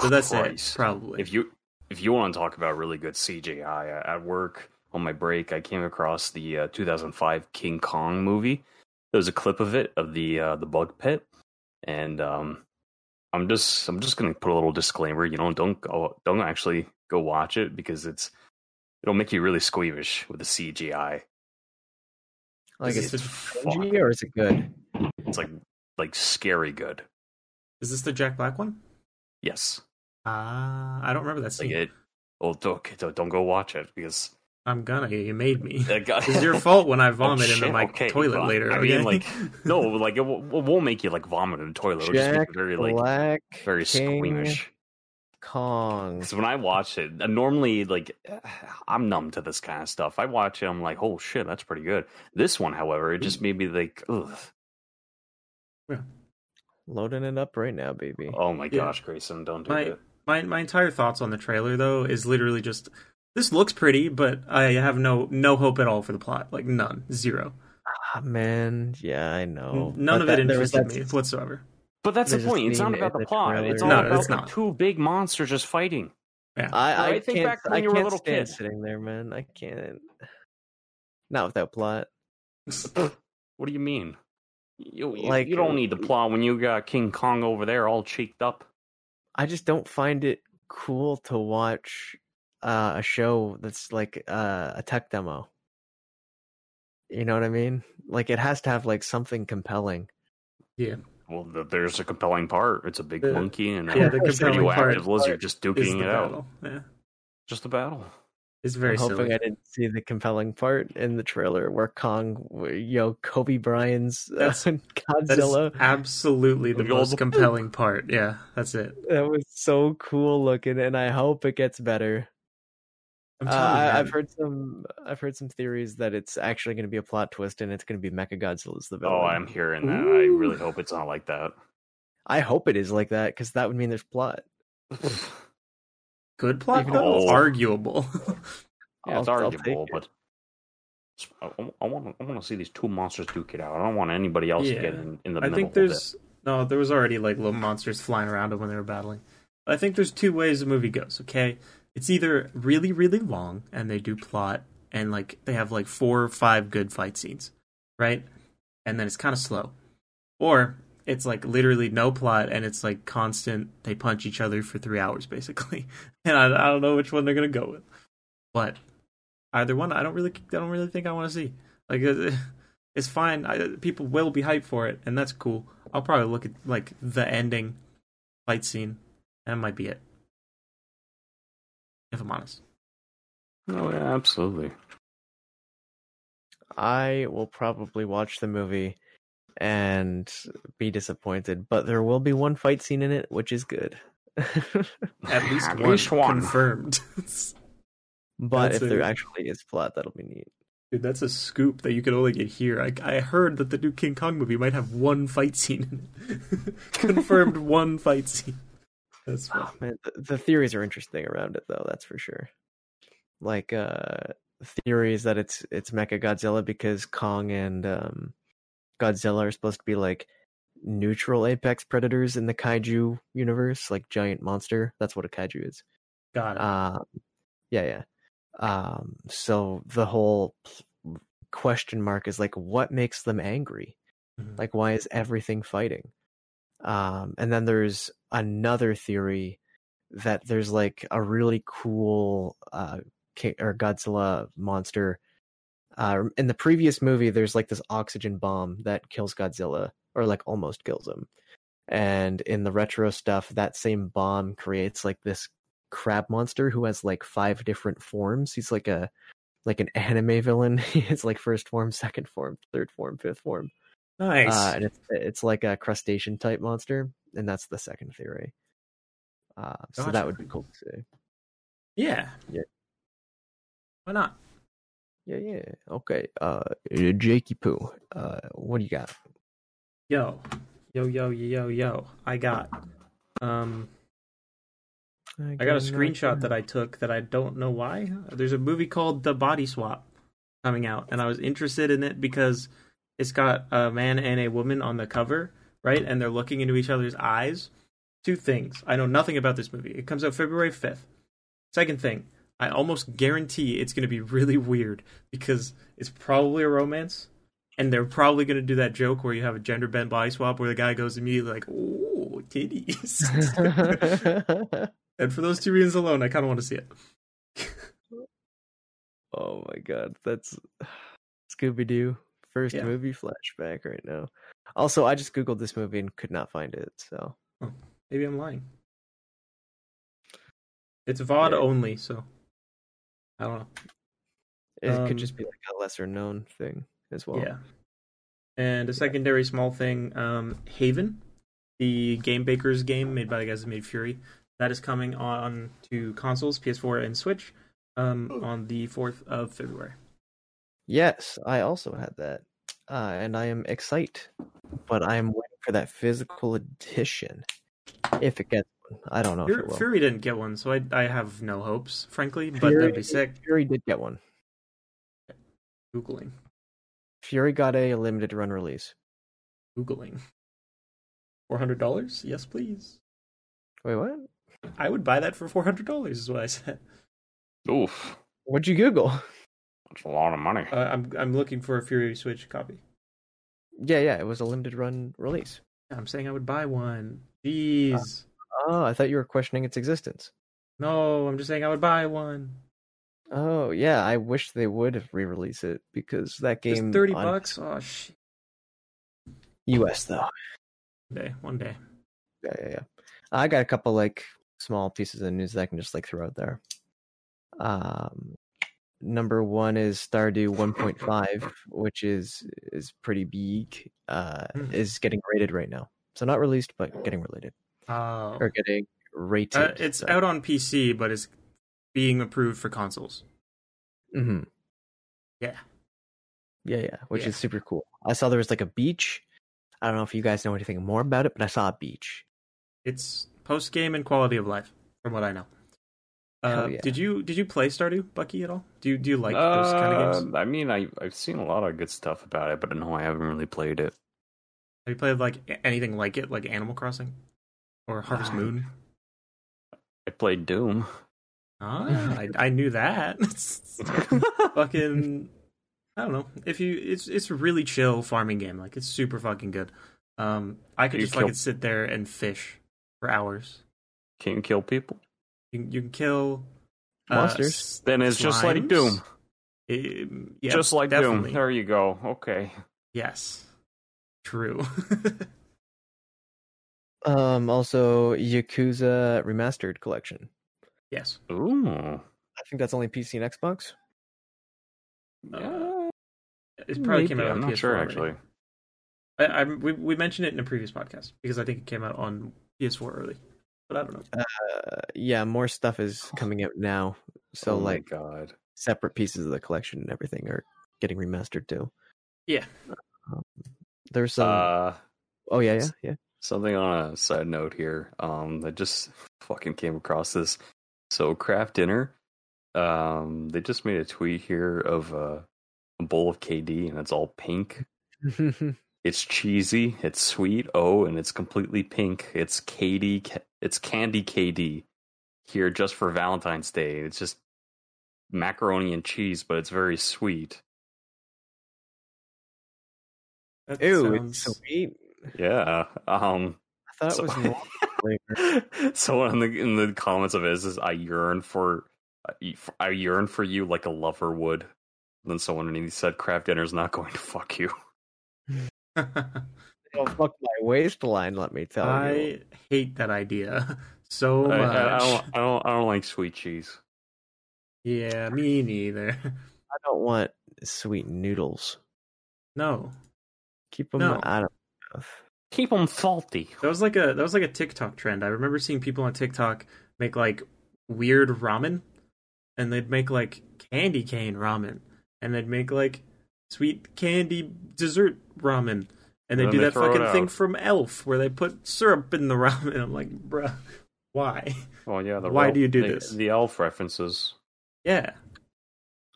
So that's Christ. it, probably. If you if you want to talk about really good CGI uh, at work on my break, I came across the uh, 2005 King Kong movie. There was a clip of it of the uh, the bug pit, and um, I'm just I'm just gonna put a little disclaimer. You know, don't go don't actually go watch it because it's it'll make you really squeamish with the CGI. Like Is it's this just or is it good? It's like like scary good. Is this the Jack Black one? Yes, Ah, I don't remember that like scene. it. Well, don't don't don't go watch it because I'm gonna. You made me. That guy- It's your fault when I <laughs> Oh, vomit into shit, my okay, toilet fine. later. I okay? mean, like, <laughs> no, like it, will, it won't make you like vomit in the toilet. It'll just make Jack you very like Black very King squeamish. Kong. Because when I watch it, uh, normally like <sighs> I'm numb to this kind of stuff. I watch it, I'm like, oh shit, that's pretty good. This one, however, it just made me like, ugh. Yeah. Loading it up right now, baby. Oh my Yeah. gosh, Grayson, don't do My- that. my my entire thoughts on the trailer though is literally just this looks pretty, but I have no no hope at all for the plot. Like none, zero. Ah, man, yeah, I know. None But of that- it interested that- me whatsoever. But that's the There's just point. It's not about in the the plot. It's all. No, about it's the not. two big monsters just fighting. Yeah. I, I Right? Think can't. back when I you were a can't little stand kid. sitting there, man. I can't. Not without plot. <laughs> What do you mean? You, you, Like, you don't need the plot when you got King Kong over there all cheeked up. I just don't find it cool to watch uh, a show that's like uh, a tech demo. You know what I mean? Like it has to have like something compelling. Yeah. Well, th- there's a compelling part. It's a big The- monkey and Yeah, a compelling part radioactive lizard just duking the it out. battle. Yeah. Just a battle. It's very I'm hoping silly. I didn't see the compelling part in the trailer where Kong, yo, Kobe Bryant's uh, That's- <laughs> That is Godzilla. absolutely the The gold- most compelling part. Yeah, that's it. That was so cool looking, and I hope it gets better. I'm Uh, telling you, I, man. I've heard some. I've heard some theories that it's actually going to be a plot twist, and it's going to be Mechagodzilla's the villain. Oh, I'm hearing that. I really hope it's not like that. I hope it is like that because that would mean there's plot. <laughs> good plot even though. though- Arguable. <laughs> Yeah, it's I'll- I'll take arguable, it. but I want to. I want to see these two monsters duke it out. I don't want anybody else to get in, in the I middle. think of it. I think there's no. There was already like little monsters flying around them when they were battling. I think there's two ways the movie goes. Okay, it's either really really long and they do plot and like they have like four or five good fight scenes, right? And then it's kind of slow, or it's like literally no plot and it's like constant. They punch each other for three hours basically, <laughs> and I, I don't know which one they're gonna go with. But either one, I don't really, I don't really think I want to see. Like, <laughs> it's fine. I, people will be hyped for it, and that's cool. I'll probably look at like the ending fight scene. and That might be it, if I'm honest. Oh yeah, absolutely. I will probably watch the movie and be disappointed, but there will be one fight scene in it, which is good. <laughs> At least At one least one. confirmed. <laughs> but That's if there actually is plot, that'll be neat. Dude, that's a scoop that you can only get here. I, I heard that the new King Kong movie might have one fight scene in it. <laughs> confirmed one fight scene. That's. Oh, man, the, the theories are interesting around it, though. That's for sure. Like uh, theories that it's it's Mecha Godzilla because Kong and um, Godzilla are supposed to be like neutral apex predators in the kaiju universe, like giant monster. That's what a kaiju is. Got it. Um, yeah, yeah. Um, so the whole question mark is like, what makes them angry? Mm-hmm. Like, why is everything fighting? Um, and then there's another theory that there's like a really cool uh or Godzilla monster. Uh, in the previous movie, there's like this oxygen bomb that kills Godzilla, or like almost kills him. And in the retro stuff, that same bomb creates like this crab monster who has like five different forms. He's like a like an anime villain. <laughs> He has like first form, second form, third form, fifth form. Nice. Uh, and it's it's like a crustacean type monster, and that's the second theory. Uh, so Gotcha. that would be cool to see. yeah. yeah. Why not? Yeah, yeah. Okay. Uh, Jakey Poo. Uh, what do you got? Yo, yo, yo, yo, yo. I got. Um, I got a screenshot that I took that I don't know why. There's a movie called The Body Swap coming out, and I was interested in it because it's got a man and a woman on the cover, right? And they're looking into each other's eyes. Two things. I know nothing about this movie. It comes out February 5th. Second thing, I almost guarantee it's going to be really weird because it's probably a romance. And they're probably going to do that joke where you have a gender bent body swap where the guy goes immediately like, "Oh, titties." <laughs> And for those two reasons alone, I kind of want to see it. oh my god, that's <sighs> Scooby Doo first Yeah. movie flashback right now. Also, I just googled this movie and could not find it. So Maybe I'm lying. It's VOD Yeah. only, so I don't know. It Um, could just be like a lesser known thing as well. Yeah. And a secondary small thing, um, Haven, the Game Bakers game made by the guys that made Furi, that is coming on to consoles, PS4 and Switch, um, on the fourth of February. Yes, I also had that, uh, and I am excited, but I am waiting for that physical edition. If it gets one, I don't know if Furi, it will. Furi didn't get one, so I I have no hopes, frankly. But Furi- that'd be sick. Furi did get one. Googling, Furi got a limited run release. googling. Four hundred dollars? Yes, please. Wait, what? I would buy that for four hundred dollars. Is what I said. Oof, What'd you Google? That's a lot of money. Uh, I'm I'm looking for a Furi Switch copy. Yeah, yeah, it was a limited run release. I'm saying I would buy one. Jeez. Oh, I thought you were questioning its existence. No, I'm just saying I would buy one. Oh, yeah, I wish they would re-release it because that Just game thirty on bucks. Oh shit. US though. One day, one day. Yeah, yeah, yeah. I got a couple like small pieces of news that I can just like throw out there. Um, number one is Stardew 1.5, which is is pretty big. Uh, Hmm. is getting rated right now. So not released, but getting related Oh, or getting rated. uh, it's out on PC, but it's being approved for consoles. hmm Yeah. Yeah, yeah, which Yeah. is super cool. I saw there was like a beach. I don't know if you guys know anything more about it, but I saw a beach. It's post game and quality of life, from what I know. Uh, yeah. Did you did you play Stardew, Bucky, at all? Do you do you like those kind of games? Uh, I mean, I I've seen a lot of good stuff about it, but no, I haven't really played it. Have you played like anything like it, like Animal Crossing or Harvest I- Moon? I played Doom. Ah, I, I knew that. <laughs> fucking, I don't know. If you, it's it's a really chill farming game. Like it's super fucking good. Um, I could You just kill- like sit there and fish for hours. Can you kill people? You can- you can kill uh, Monsters? s- Then it's just like. Doom. Yeah, just like definitely. Doom. There you go. Okay. Yes, true. <laughs> Um, also Yakuza Remastered Collection. yes. Ooh. I think that's only PC and Xbox. Uh, It probably came out. On I'm not PS4 sure already. actually. I, I we we mentioned it in a previous podcast because I think it came out on PS4 early, but I don't know. Uh, yeah, more stuff is coming out now. So oh like god. separate pieces of the collection and everything are getting remastered too. Yeah. Um, there's some. Uh, oh yeah, yeah, yeah. something on a side note here. Um, I just <laughs> fucking came across this. So Kraft Dinner. Um, they just made a tweet here of uh, a bowl of KD, and it's all pink. <laughs> It's cheesy, it's sweet, oh, and it's completely pink. It's KD, it's candy KD here just for Valentine's Day. It's just macaroni and cheese, but it's very sweet. That Ew, sounds- it's sweet. Yeah. Um. I thought So- it was <laughs> normal flavor. Someone in the in the comments of it says, "I yearn for, I yearn for you like a lover would." Then someone underneath said, "Kraft Dinner's not going to fuck you." Don't fuck my waistline. Let me tell you. I hate that idea <laughs> so I, much. I, I don't, I don't, I don't like sweet cheese. Yeah, me neither. <laughs> I don't want sweet noodles. No, Keep them No. out of mouth. Keep them salty. that was like a that was like a TikTok trend. I remember seeing people on TikTok make like weird ramen, and they'd make like candy cane ramen, and they'd make like sweet candy dessert ramen, and they Then do they that fucking thing from Elf where they put syrup in the <laughs> ramen. I'm like, bruh, why? Well, yeah. The Why elf- do you do the, this? The elf references. Yeah,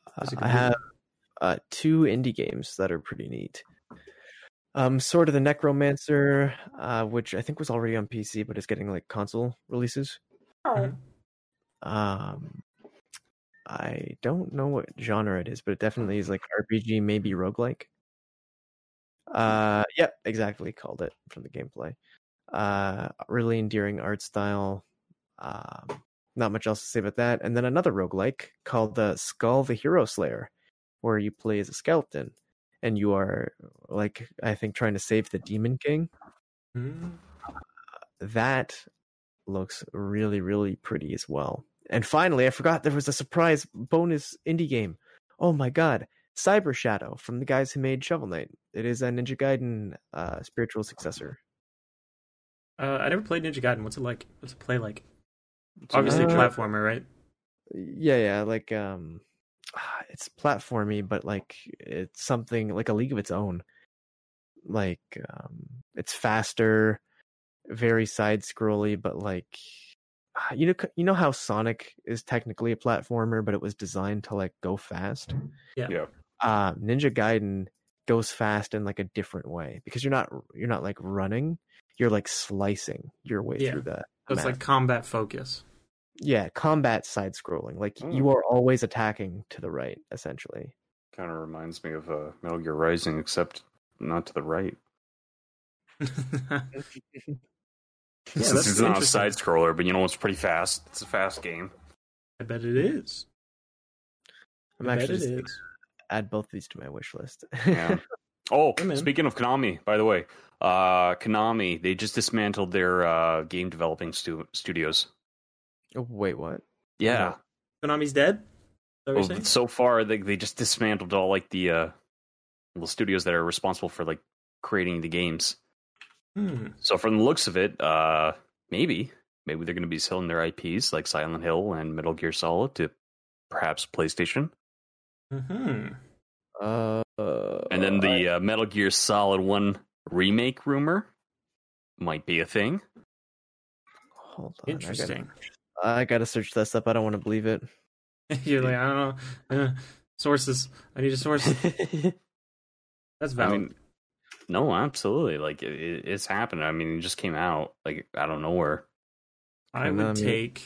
Uh, That's a good I have uh, two indie games that are pretty neat. Um, Sword of the Necromancer, uh, which I think was already on PC, but is getting like console releases. Mhm. Um, I don't know what genre it is, but it definitely is like RPG, maybe roguelike. Uh, yep, exactly. Called it from the gameplay. Uh, really endearing art style. Um, not much else to say about that. And then another roguelike called the Skul the Hero Slayer, where you play as a skeleton and you are like I think trying to save the Demon King. Mhm. That looks really, really pretty as well. And finally, I forgot there was a surprise bonus indie game. Oh my god, Cyber Shadow from the guys who made Shovel Knight. It is a Ninja Gaiden uh, spiritual successor. Uh, I never played Ninja Gaiden. What's it like? What's it play like? Obviously, a Uh, platformer, right? Yeah, yeah, like um, <sighs> it's platformy, but like it's something like a league of its own. Like um, it's faster, very side scrolly, but like <sighs> you know, you know how Sonic is technically a platformer, but it was designed to like go fast. Yeah. uh, Ninja Gaiden goes fast in like a different way because you're not you're not like running, you're like slicing your way Yeah. through the So it's map. like combat focus. yeah, combat side scrolling. Like Oh. you are always attacking to the right, essentially. Kind of reminds me of uh, Metal Gear Rising, except not to the right. <laughs> <laughs> yeah, Since that's it's not a side scroller, but you know it's pretty fast. It's a fast game. I bet it is. I'm I bet actually it just is. add both these to my wish list. Yeah. <laughs> Oh, Hey, speaking of Konami, by the way, uh, Konami they just dismantled their uh, game developing stu- studios. Oh, Wait, what? Yeah. Konami's dead. Is that what you're Well, so far they they just dismantled all like the uh, the studios that are responsible for like creating the games. Hmm. So from the looks of it, uh, maybe maybe they're going to be selling their IPs like Silent Hill and Metal Gear Solid to perhaps PlayStation, Hmm. Uh, and then the uh, Metal Gear Solid One remake rumor might be a thing. hold on, I gotta- Interesting. I gotta search this up. I don't want to believe it. <laughs> You're like, I don't know. Uh, <laughs> sources. I need a source. <laughs> That's I valid. mean, no, absolutely. Like it, it- it's happened. I mean, it just came out like out of nowhere. I would Konami. take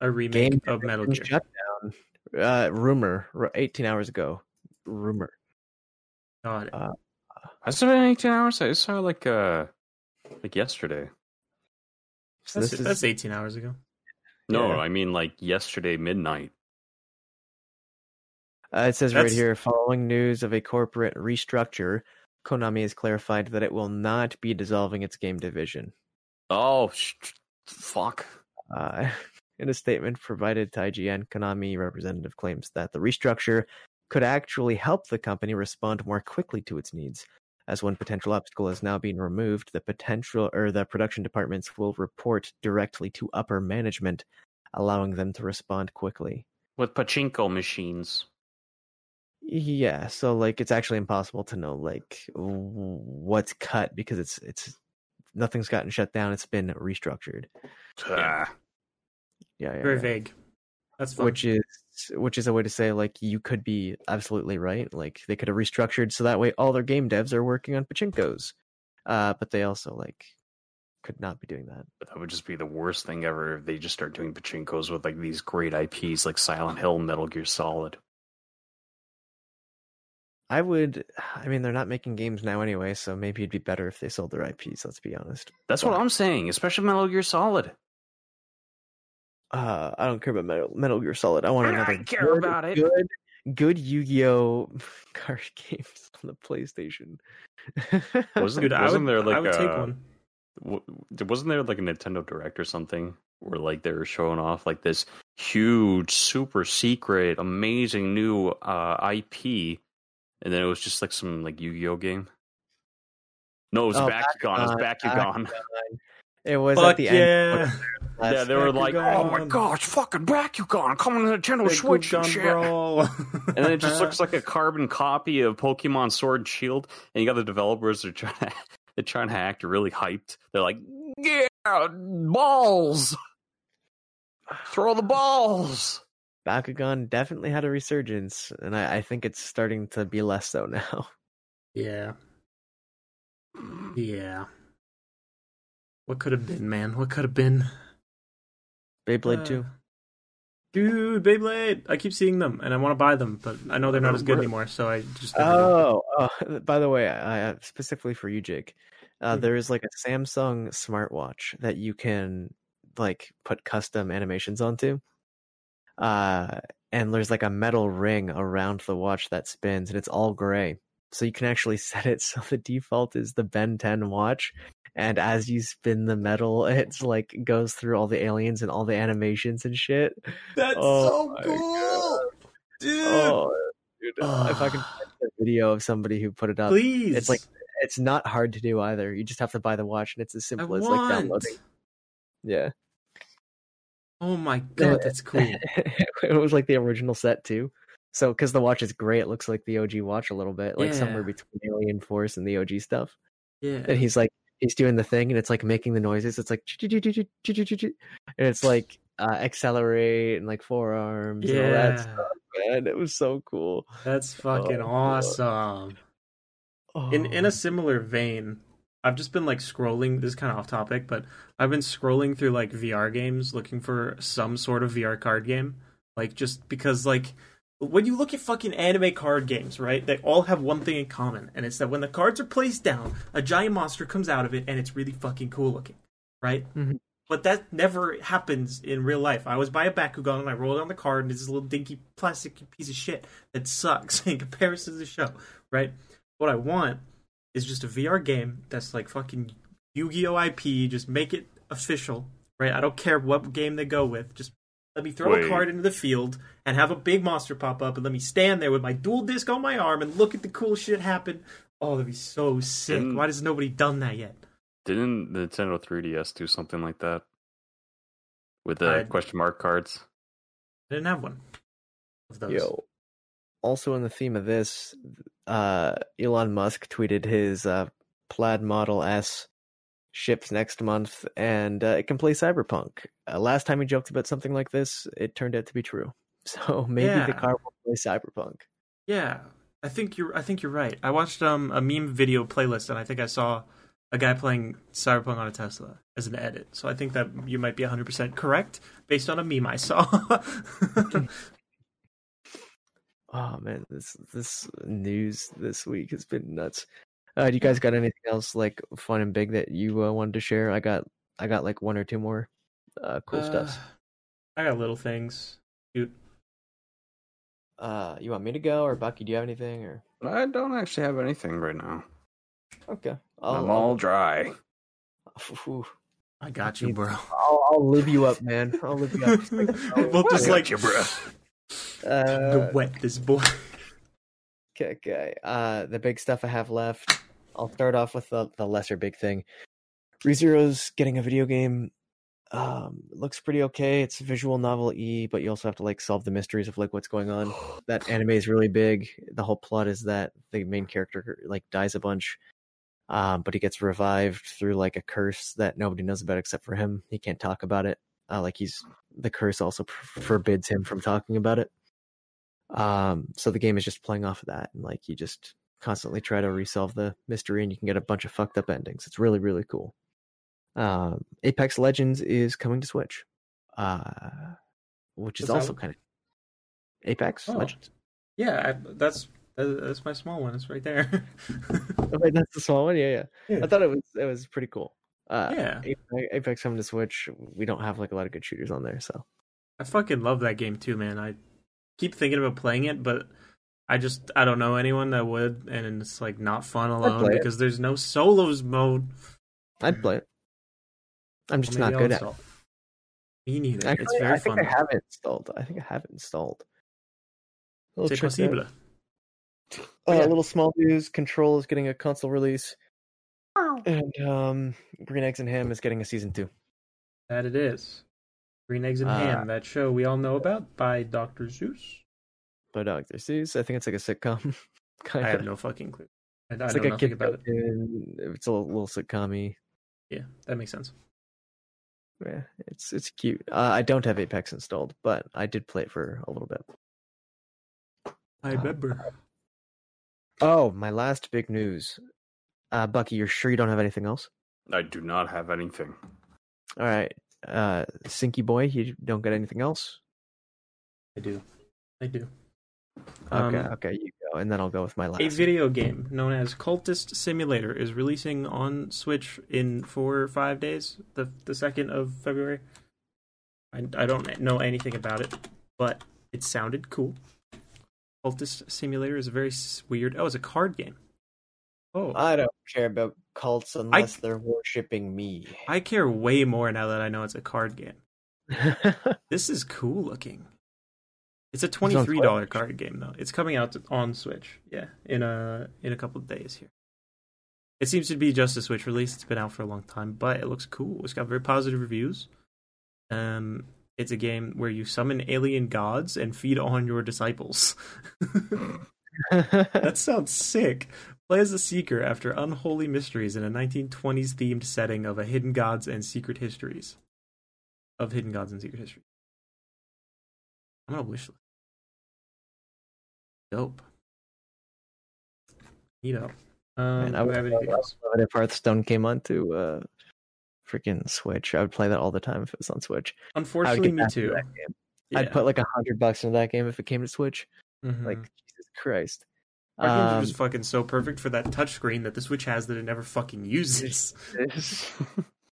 a remake Game of Metal Gear. shutdown. Uh, rumor. 18 hours ago. Rumor. God, it. Uh, Has it been eighteen hours? I saw like uh like yesterday. So that's, this is that's 18 hours ago. No, Yeah. I mean like yesterday midnight. Uh, it says right here, following news of a corporate restructure, Konami has clarified that it will not be dissolving its game division. Oh, sh- fuck. Uh, <laughs> in a statement provided to IGN, Konami representative claims that the restructure could actually help the company respond more quickly to its needs. As one potential obstacle is now being removed, the potential or the production departments will report directly to upper management, allowing them to respond quickly. With pachinko machines. Yeah, so like it's actually impossible to know like what's cut because it's it's nothing's gotten shut down. It's been restructured. Ah. Yeah, yeah, Very yeah. vague. That's fun. which is which is a way to say like you could be absolutely right. Like they could have restructured so that way all their game devs are working on pachinkos, uh, but they also like could not be doing that. But that would just be the worst thing ever if they just start doing pachinkos with like these great IPs like Silent Hill, Metal Gear Solid. I would. I mean, they're not making games now anyway, so maybe it'd be better if they sold their IPs. Let's be honest. That's what I'm saying, especially Metal Gear Solid. Uh, I don't care about Metal, Metal Gear Solid. I want I another care good, about it. Good, good Yu-Gi-Oh <laughs> card games on the PlayStation. Wasn't, <laughs> Dude, I wasn't would, there like I would a, take one. w- wasn't there like a Nintendo Direct or something where like they were showing off like this huge, super secret, amazing new uh, IP, and then it was just like some like Yu-Gi-Oh game. No, it was Oh, Bakugan. It was Bakugan, Bakugan. It was Fuck at the end. yeah. last- Yeah, they were like, "Oh my gosh, fucking Bakugan coming to Nintendo Big Switch and gun, shit!" bro. And then it just looks <laughs> like a carbon copy of Pokemon Sword and Shield, and you got the developers are trying to <laughs> they're trying to act really hyped. They're like, "Yeah, balls, throw the balls." Bakugan definitely had a resurgence, and I, I think it's starting to be less so <laughs> now. yeah. Yeah. What could have been, man? What could have been? Beyblade Uh, 2. Dude, Beyblade. I keep seeing them and I want to buy them, but I know they're not as good anymore, so I just. Oh, oh, <laughs> by the way, I, I specifically for you, Jake, uh, Mhm. there is like a Samsung smartwatch that you can like put custom animations onto. Uh, and there's like a metal ring around the watch that spins, and it's all gray. So you can actually <laughs> set it so the default is the Ben 10 watch. And as you spin the metal, <laughs> it's like goes through all the aliens and all the animations and shit. That's Oh so cool. Dude. Oh, dude. if I can <sighs> find a video of somebody who put it up, Please. it's like it's not hard to do either. You just have to buy the watch, and it's as I simple as want. like downloading. Yeah, Oh my god, that's <laughs> cool. it was like the original set too. So, because the watch is gray, it looks like the OG watch a little bit, like somewhere between Alien Force and the OG stuff. Yeah. And he's like, he's doing the thing, and it's like making the noises. It's like, and it's <laughs> like uh, accelerate and like forearms and all that Yeah. stuff. Man, it was so cool. That's fucking Oh, awesome. In in Oh. a similar vein, I've just been like scrolling. This is kind of off topic, but I've been scrolling through like VR games looking for some sort of VR card game. Like just because like when you look at fucking anime card games, right? They all have one thing in common, and it's that when the cards are placed down, a giant monster comes out of it, and it's really fucking cool looking, right? Mhm. But that never happens in real life. I was by a Bakugan and I rolled on the card, and it's this little dinky plastic piece of shit that sucks <laughs> in comparison to the show, right? What I want is just a VR game that's like fucking Yu-Gi-Oh IP. Just make it official, right? I don't care what game they go with. Just let me throw Wait. a card into the field and have a big monster pop up, and let me stand there with my Duel Disk on my arm and look at the cool shit happen. Oh, that'd be so sick. Didn't- Why has nobody done that yet? Didn't the Nintendo 3DS do something like that with the I- question mark cards? I didn't have one of those. Yo. Also, in the theme of this, uh, Elon Musk tweeted his uh, Plaid Model S ships next month, and uh, it can play Cyberpunk. Uh, last time he joked about something like this, it turned out to be true. <laughs> So maybe the car will play Cyberpunk. Yeah, I think you're. I think you're right. I watched um a meme video playlist, and I think I saw a guy playing Cyberpunk on a Tesla as an edit. So I think that you might be 100 percent correct based on a meme I saw. <laughs> Oh man, this this news this week has been nuts. Uh, do you guys got anything else like fun and big that you uh, wanted to share? I got I got like one or two more uh, cool stuff. I got little things. Shoot. Uh, you want me to go or Bucky? Do you have anything or? I don't actually have anything right now. Okay, I'm all dry. I'll, I got you, bro. I'll, I'll live you up, man. I'll live you up. <laughs> Just like, we'll just like got you, bro. Uh, the wet this boy. okay, okay. Uh, the big stuff I have left. I'll start off with the, the lesser big thing. ReZero's getting a video game. Um, looks pretty okay. It's visual novel E, but you also have to like solve the mysteries of like what's going on. <sighs> That anime is really big. The whole plot is that the main character like dies a bunch, um, but he gets revived through like a curse that nobody knows about except for him. He can't talk about it. Uh, like he's the curse also pr- forbids him from talking about it. Um, so the game is just playing off of that, and like you just constantly try to resolve the mystery, and you can get a bunch of fucked up endings. It's really really cool. Um, Apex Legends is coming to Switch, uh, which is What's also kind of Apex Oh. Legends. Yeah, I, that's that's my small one. It's right there. <laughs> Oh, wait, that's the small one. Yeah, yeah, Yeah. I thought it was it was pretty cool. Uh, yeah, Apex, Apex coming to Switch. We don't have like a lot of good shooters on there, so I fucking love that game too, man. I keep thinking about playing it, but I just I don't know anyone that would, and it's like not fun alone play it. because there's no solos mode. I'd play it. I'm just Well, not good I'll at. it. Me neither. Actually, it's very I think fun. I have it installed. I think I have it installed. A little C'est possible. Uh, Yeah. A little small news. Control is getting a console release, and um, Green Eggs and Ham is getting a season two. That it is. Green Eggs and Uh, Ham, that show we all know about by Dr. Zeus. By Dr. Seuss. I think it's like a sitcom. kind <laughs> I of. have no fucking clue. I, I It's know like a nothing kid about it. cartoon. It's a little sitcom Yeah, that makes sense. Yeah, it's it's cute. Uh, I don't have Apex installed, but I did play it for a little bit. I remember. Oh, my last big news. Uh, Bucky, you're sure you don't have anything else? I do not have anything. All right. Uh, Sinky Boy, you don't get anything else? I do. I do. Okay, Um, okay, you go, and then I'll go with my last. A video game known as Cultist Simulator is releasing on Switch in four or five days, the the second of February. I, I don't know anything about it, but it sounded cool. Cultist Simulator is a very weird. Oh, it's a card game. Oh, I don't care about cults unless they're worshipping me. I care way more now that I know it's a card game. <laughs> This is cool looking. It's a twenty three dollar card game though. It's coming out on Switch. Yeah, in a in a couple of days here. It seems to be just a Switch release. It's been out for a long time, but it looks cool. It's got very positive reviews. Um, it's a game where you summon alien gods and feed on your disciples. <laughs> <laughs> that sounds sick. Play as a seeker after unholy mysteries in a 1920s themed setting of a hidden gods and secret histories. Of hidden gods and secret history. I'm gonna wish list. Dope. Neato. Um, Man, I would have anything else? if Hearthstone came onto uh, freaking Switch. I would play that all the time if it was on Switch. Unfortunately, me too. Yeah. I'd put like a hundred bucks into that game if it came to Switch. Mhm. Like Jesus Christ. Our games are just fucking so perfect for that touchscreen that the Switch has that it never fucking uses. <laughs>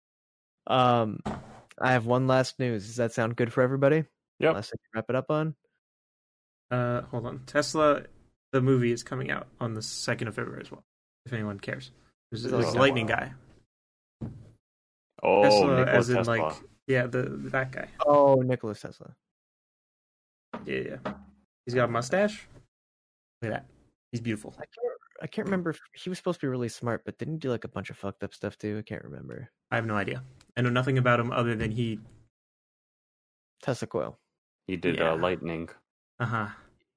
<laughs> um, I have one last news. Does that sound good for everybody? Yeah. Last thing to wrap it up on. Uh, hold on. Tesla, the movie is coming out on the second of February as well. If anyone cares, there's, there's a Oh. lightning guy. Oh, Tesla, Nikola as in Tesla. like yeah, the that guy. Oh, Nicholas Tesla. Yeah, yeah. He's got a mustache. Look at that. He's beautiful. I can't. I can't remember. If he was supposed to be really smart, but didn't he do like a bunch of fucked up stuff too. I can't remember. I have no idea. I know nothing about him other than he. Tesla coil. he did Yeah. uh, lightning. Uh huh.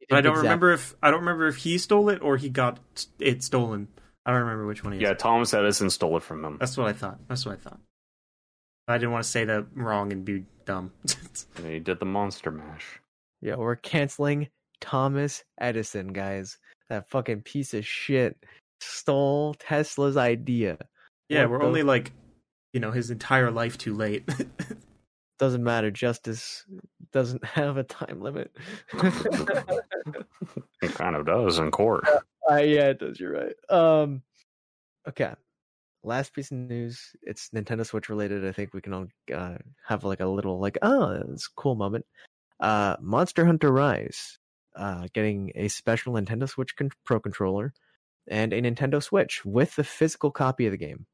But I don't Big remember if I don't remember if he stole it or he got it stolen. I don't remember which one he is. Yeah, Thomas Edison stole it from him. That's what I thought. That's what I thought. I didn't want to say that wrong and be dumb. <laughs> And he did the monster mash. Yeah, we're canceling Thomas Edison, guys. That fucking piece of shit stole Tesla's idea. yeah, What we're the- only like, you know, his entire life too late. <laughs> Doesn't matter. Justice doesn't <laughs> have a time limit. <laughs> It kind of does in court. Uh, yeah, it does. You're right. Um, okay. Last piece of news. It's Nintendo Switch related. I think we can all uh, have like a little like oh, it's a cool moment. Uh, Monster Hunter Rise, uh, getting a special Nintendo Switch con- Pro controller and a Nintendo Switch with the physical copy of the game.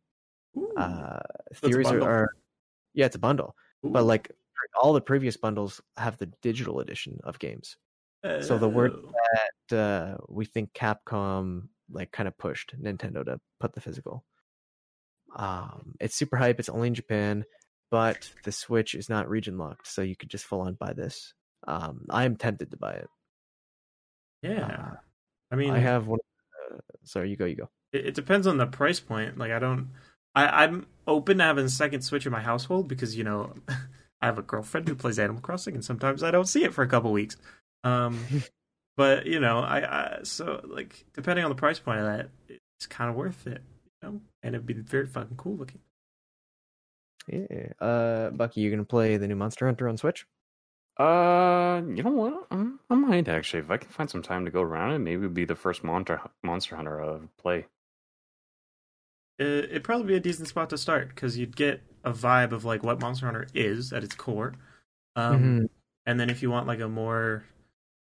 Ooh. Uh, theories are, are yeah, it's a bundle, but like all the previous bundles have the digital edition of games. so the word- Oh. that uh, we think Capcom like kind of pushed Nintendo to put the physical. Um, it's super hype. It's only in Japan, but the Switch is not region locked, so you could just full on buy this. Um, I am tempted to buy it. Yeah. Uh, I mean, I have one. Uh, sorry, you go. You go. it, it depends on the price point. Like, I don't. I, I'm open to having a second Switch in my household because you know <laughs> I have a girlfriend who plays Animal Crossing, and sometimes I don't see it for a couple weeks. Um, <laughs> but you know, I, I so like depending on the price point of that, it's kind of worth it. You know, and it'd be very fucking cool looking. Yeah. Uh, Bucky, you gonna play the new Monster Hunter on Switch? Uh, you know what? Um, I might actually, if I can find some time to go around it, maybe it'd be the first Monster Monster Hunter uh, play. It, it'd probably be a decent spot to start because you'd get a vibe of like what Monster Hunter is at its core. Um, Mhm. And then if you want like a more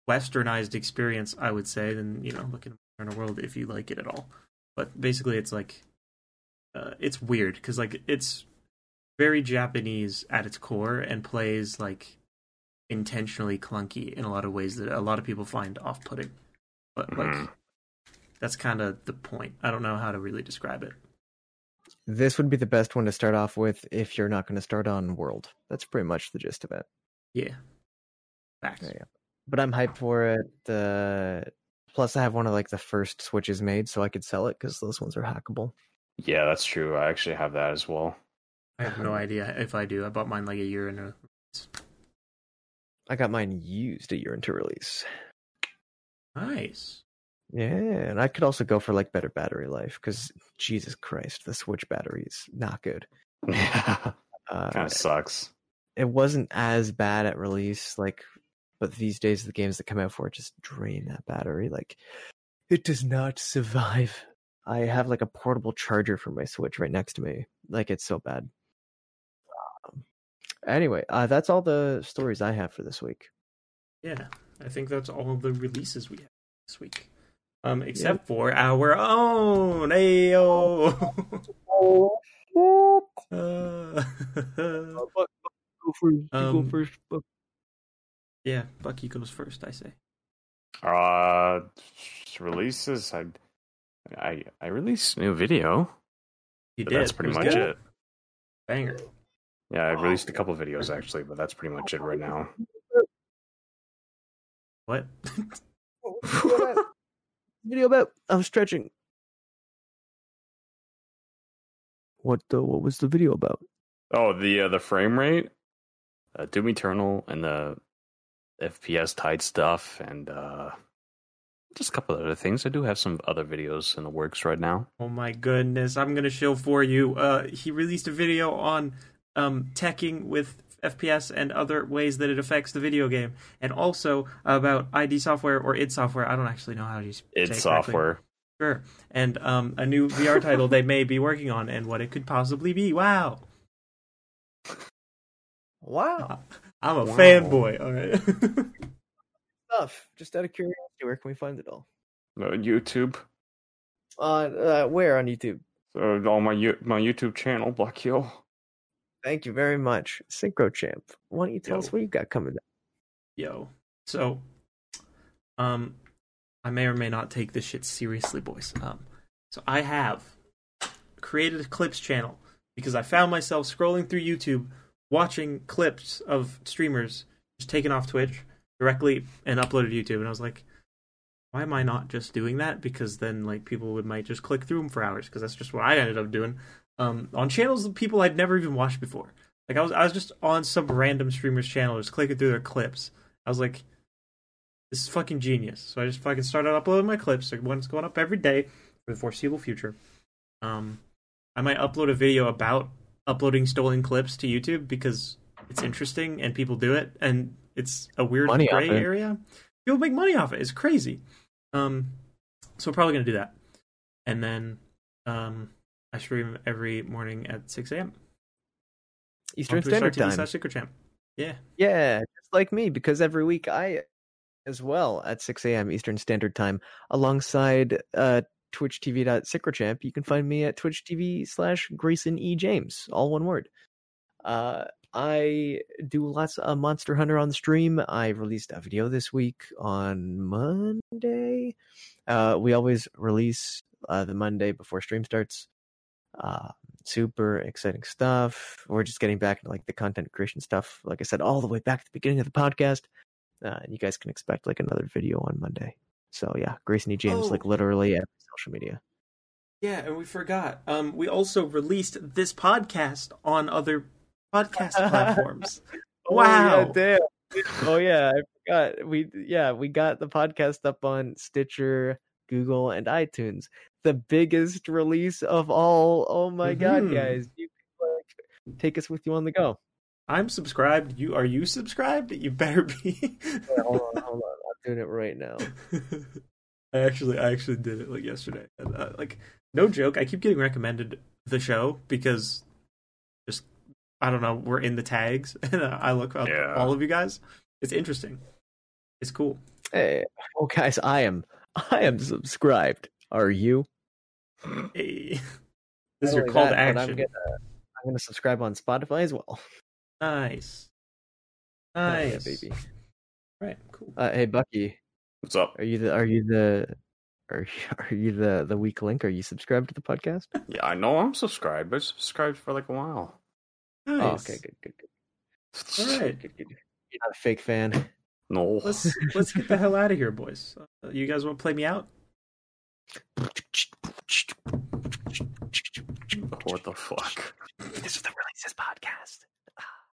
westernized experience, I would say, then you know, look at Monster Hunter World if you like it at all. But basically, it's like uh, it's weird because like it's very Japanese at its core and plays like intentionally clunky in a lot of ways that a lot of people find off-putting. But like Mhm. that's kind of the point. I don't know how to really describe it. This would be the best one to start off with if you're not going to start on World. That's pretty much the gist of it. Yeah. Facts. Yeah, yeah. But I'm hyped for it. Uh, plus, I have one of like the first Switches made, so I could sell it because those ones are hackable. Yeah, that's true. I actually have that as well. I have no <laughs> idea if I do. I bought mine like a year in a. I got mine used a year into release. Nice. Yeah, and I could also go for like better battery life because Jesus Christ, the Switch battery is not good. Yeah, <laughs> Uh, kind of sucks. it wasn't as bad at release, like, but these days the games that come out for it just drain that battery. Like, it does not survive. I have like a portable charger for my Switch right next to me. Like, it's so bad. Um, anyway, uh, that's all the stories I have for this week. Yeah, I think that's all the releases we have this week. Um, except for our own Ayo. uh, Go first. Um, first. Yeah, Bucky goes first. I say. Uh, releases. I, I, I released a new video. You But did. that's pretty much good. it. Banger. Yeah, I released a couple videos actually, but that's pretty much it right now. What? video about I'm stretching. What the what was the video about? Oh, the uh, the frame rate, uh, Doom Eternal, and the FPS tied stuff, and uh, just a couple other things. I do have some other videos in the works right now. Oh my goodness! I'm gonna show for you. Uh, he released a video on um teching with FPS and other ways that it affects the video game, and also about ID software or id Software. I don't actually know how to say It's it correctly. software. Sure. And um, a new VR title they may be working on, and what it could possibly be. Wow! Wow. <laughs> I'm a Wow. fanboy. All right. <laughs> Stuff. Just out of curiosity, where can we find it all? Uh, YouTube. Uh, uh where on YouTube? So on my my YouTube channel, Black Hill. Thank you very much. SyncroChamp. Why don't you tell Yo. us what you got coming up? Yo. So, um, I may or may not take this shit seriously, boys. Um, so I have created a clips channel because I found myself scrolling through YouTube, watching clips of streamers just taken off Twitch directly and uploaded to YouTube, and I was like, why am I not just doing that? Because then like people would might just click through them for hours because that's just what I ended up doing. Um, on channels of people I'd never even watched before. Like I was I was just on some random streamer's channel, just clicking through their clips. I was like, this is fucking genius. So I just fucking started uploading my clips. Like one's going up every day for the foreseeable future. Um, I might upload a video about uploading stolen clips to YouTube because it's interesting and people do it, and it's a weird Money gray area. People make money off it. It's crazy. Um, so we're probably gonna do that, and then um, I stream every morning at six a.m. Eastern Twitch.tv Standard Time. slash SyncroChamp. Yeah, Yeah, just like me, because every week I, as well, at 6 a.m. Eastern Standard Time, alongside uh, Twitch TV.SyncroChamp, you can find me at Twitch TV slash Grayson E. James, all one word. Uh, I do lots of Monster Hunter on the stream. I released a video this week on Monday. Uh, we always release uh, the Monday before stream starts. Uh, super exciting stuff. We're just getting back into like the content creation stuff. Like I said, all the way back to the beginning of the podcast. Uh, and you guys can expect like another video on Monday. So yeah, Grayson E. James, Oh. like literally every social media. yeah, and we forgot. Um, we also released this podcast on other podcast <laughs> platforms. Wow. Oh, yeah, damn. oh yeah, I forgot. We yeah, we got the podcast up on Stitcher, Google, and iTunes. The biggest release of all. Oh my god, Mhm. guys. You like take us with you on the go. I'm subscribed. You are you subscribed? You better be. Yeah, hold on, <laughs> hold on. I'm doing it right now. <laughs> I actually, I actually did it like yesterday. And, uh, like, no joke. I keep getting recommended the show because just I don't know. We're in the tags, <laughs> and uh, I look up Yeah. all of you guys. It's interesting. It's cool. Hey, oh guys, I am I am subscribed. Are you? <clears throat> Hey. This is your call to that, but action. I'm gonna I'm gonna subscribe on Spotify as well. <laughs> Nice. Oh, yeah, Nice, baby. Right, cool. Uh, hey Bucky, What's up? are you the are you the are you, <laughs> are you the the weak link? Are you subscribed to the podcast? Yeah, I know I'm subscribed. I subscribed for like a while. Oh, Nice. okay, good, good, good. All right. good, good. You're not a fake fan. No. Let's let's get the hell <laughs> out of here, boys. Uh, you guys want to play me out? What the fuck? This is the Releasists podcast.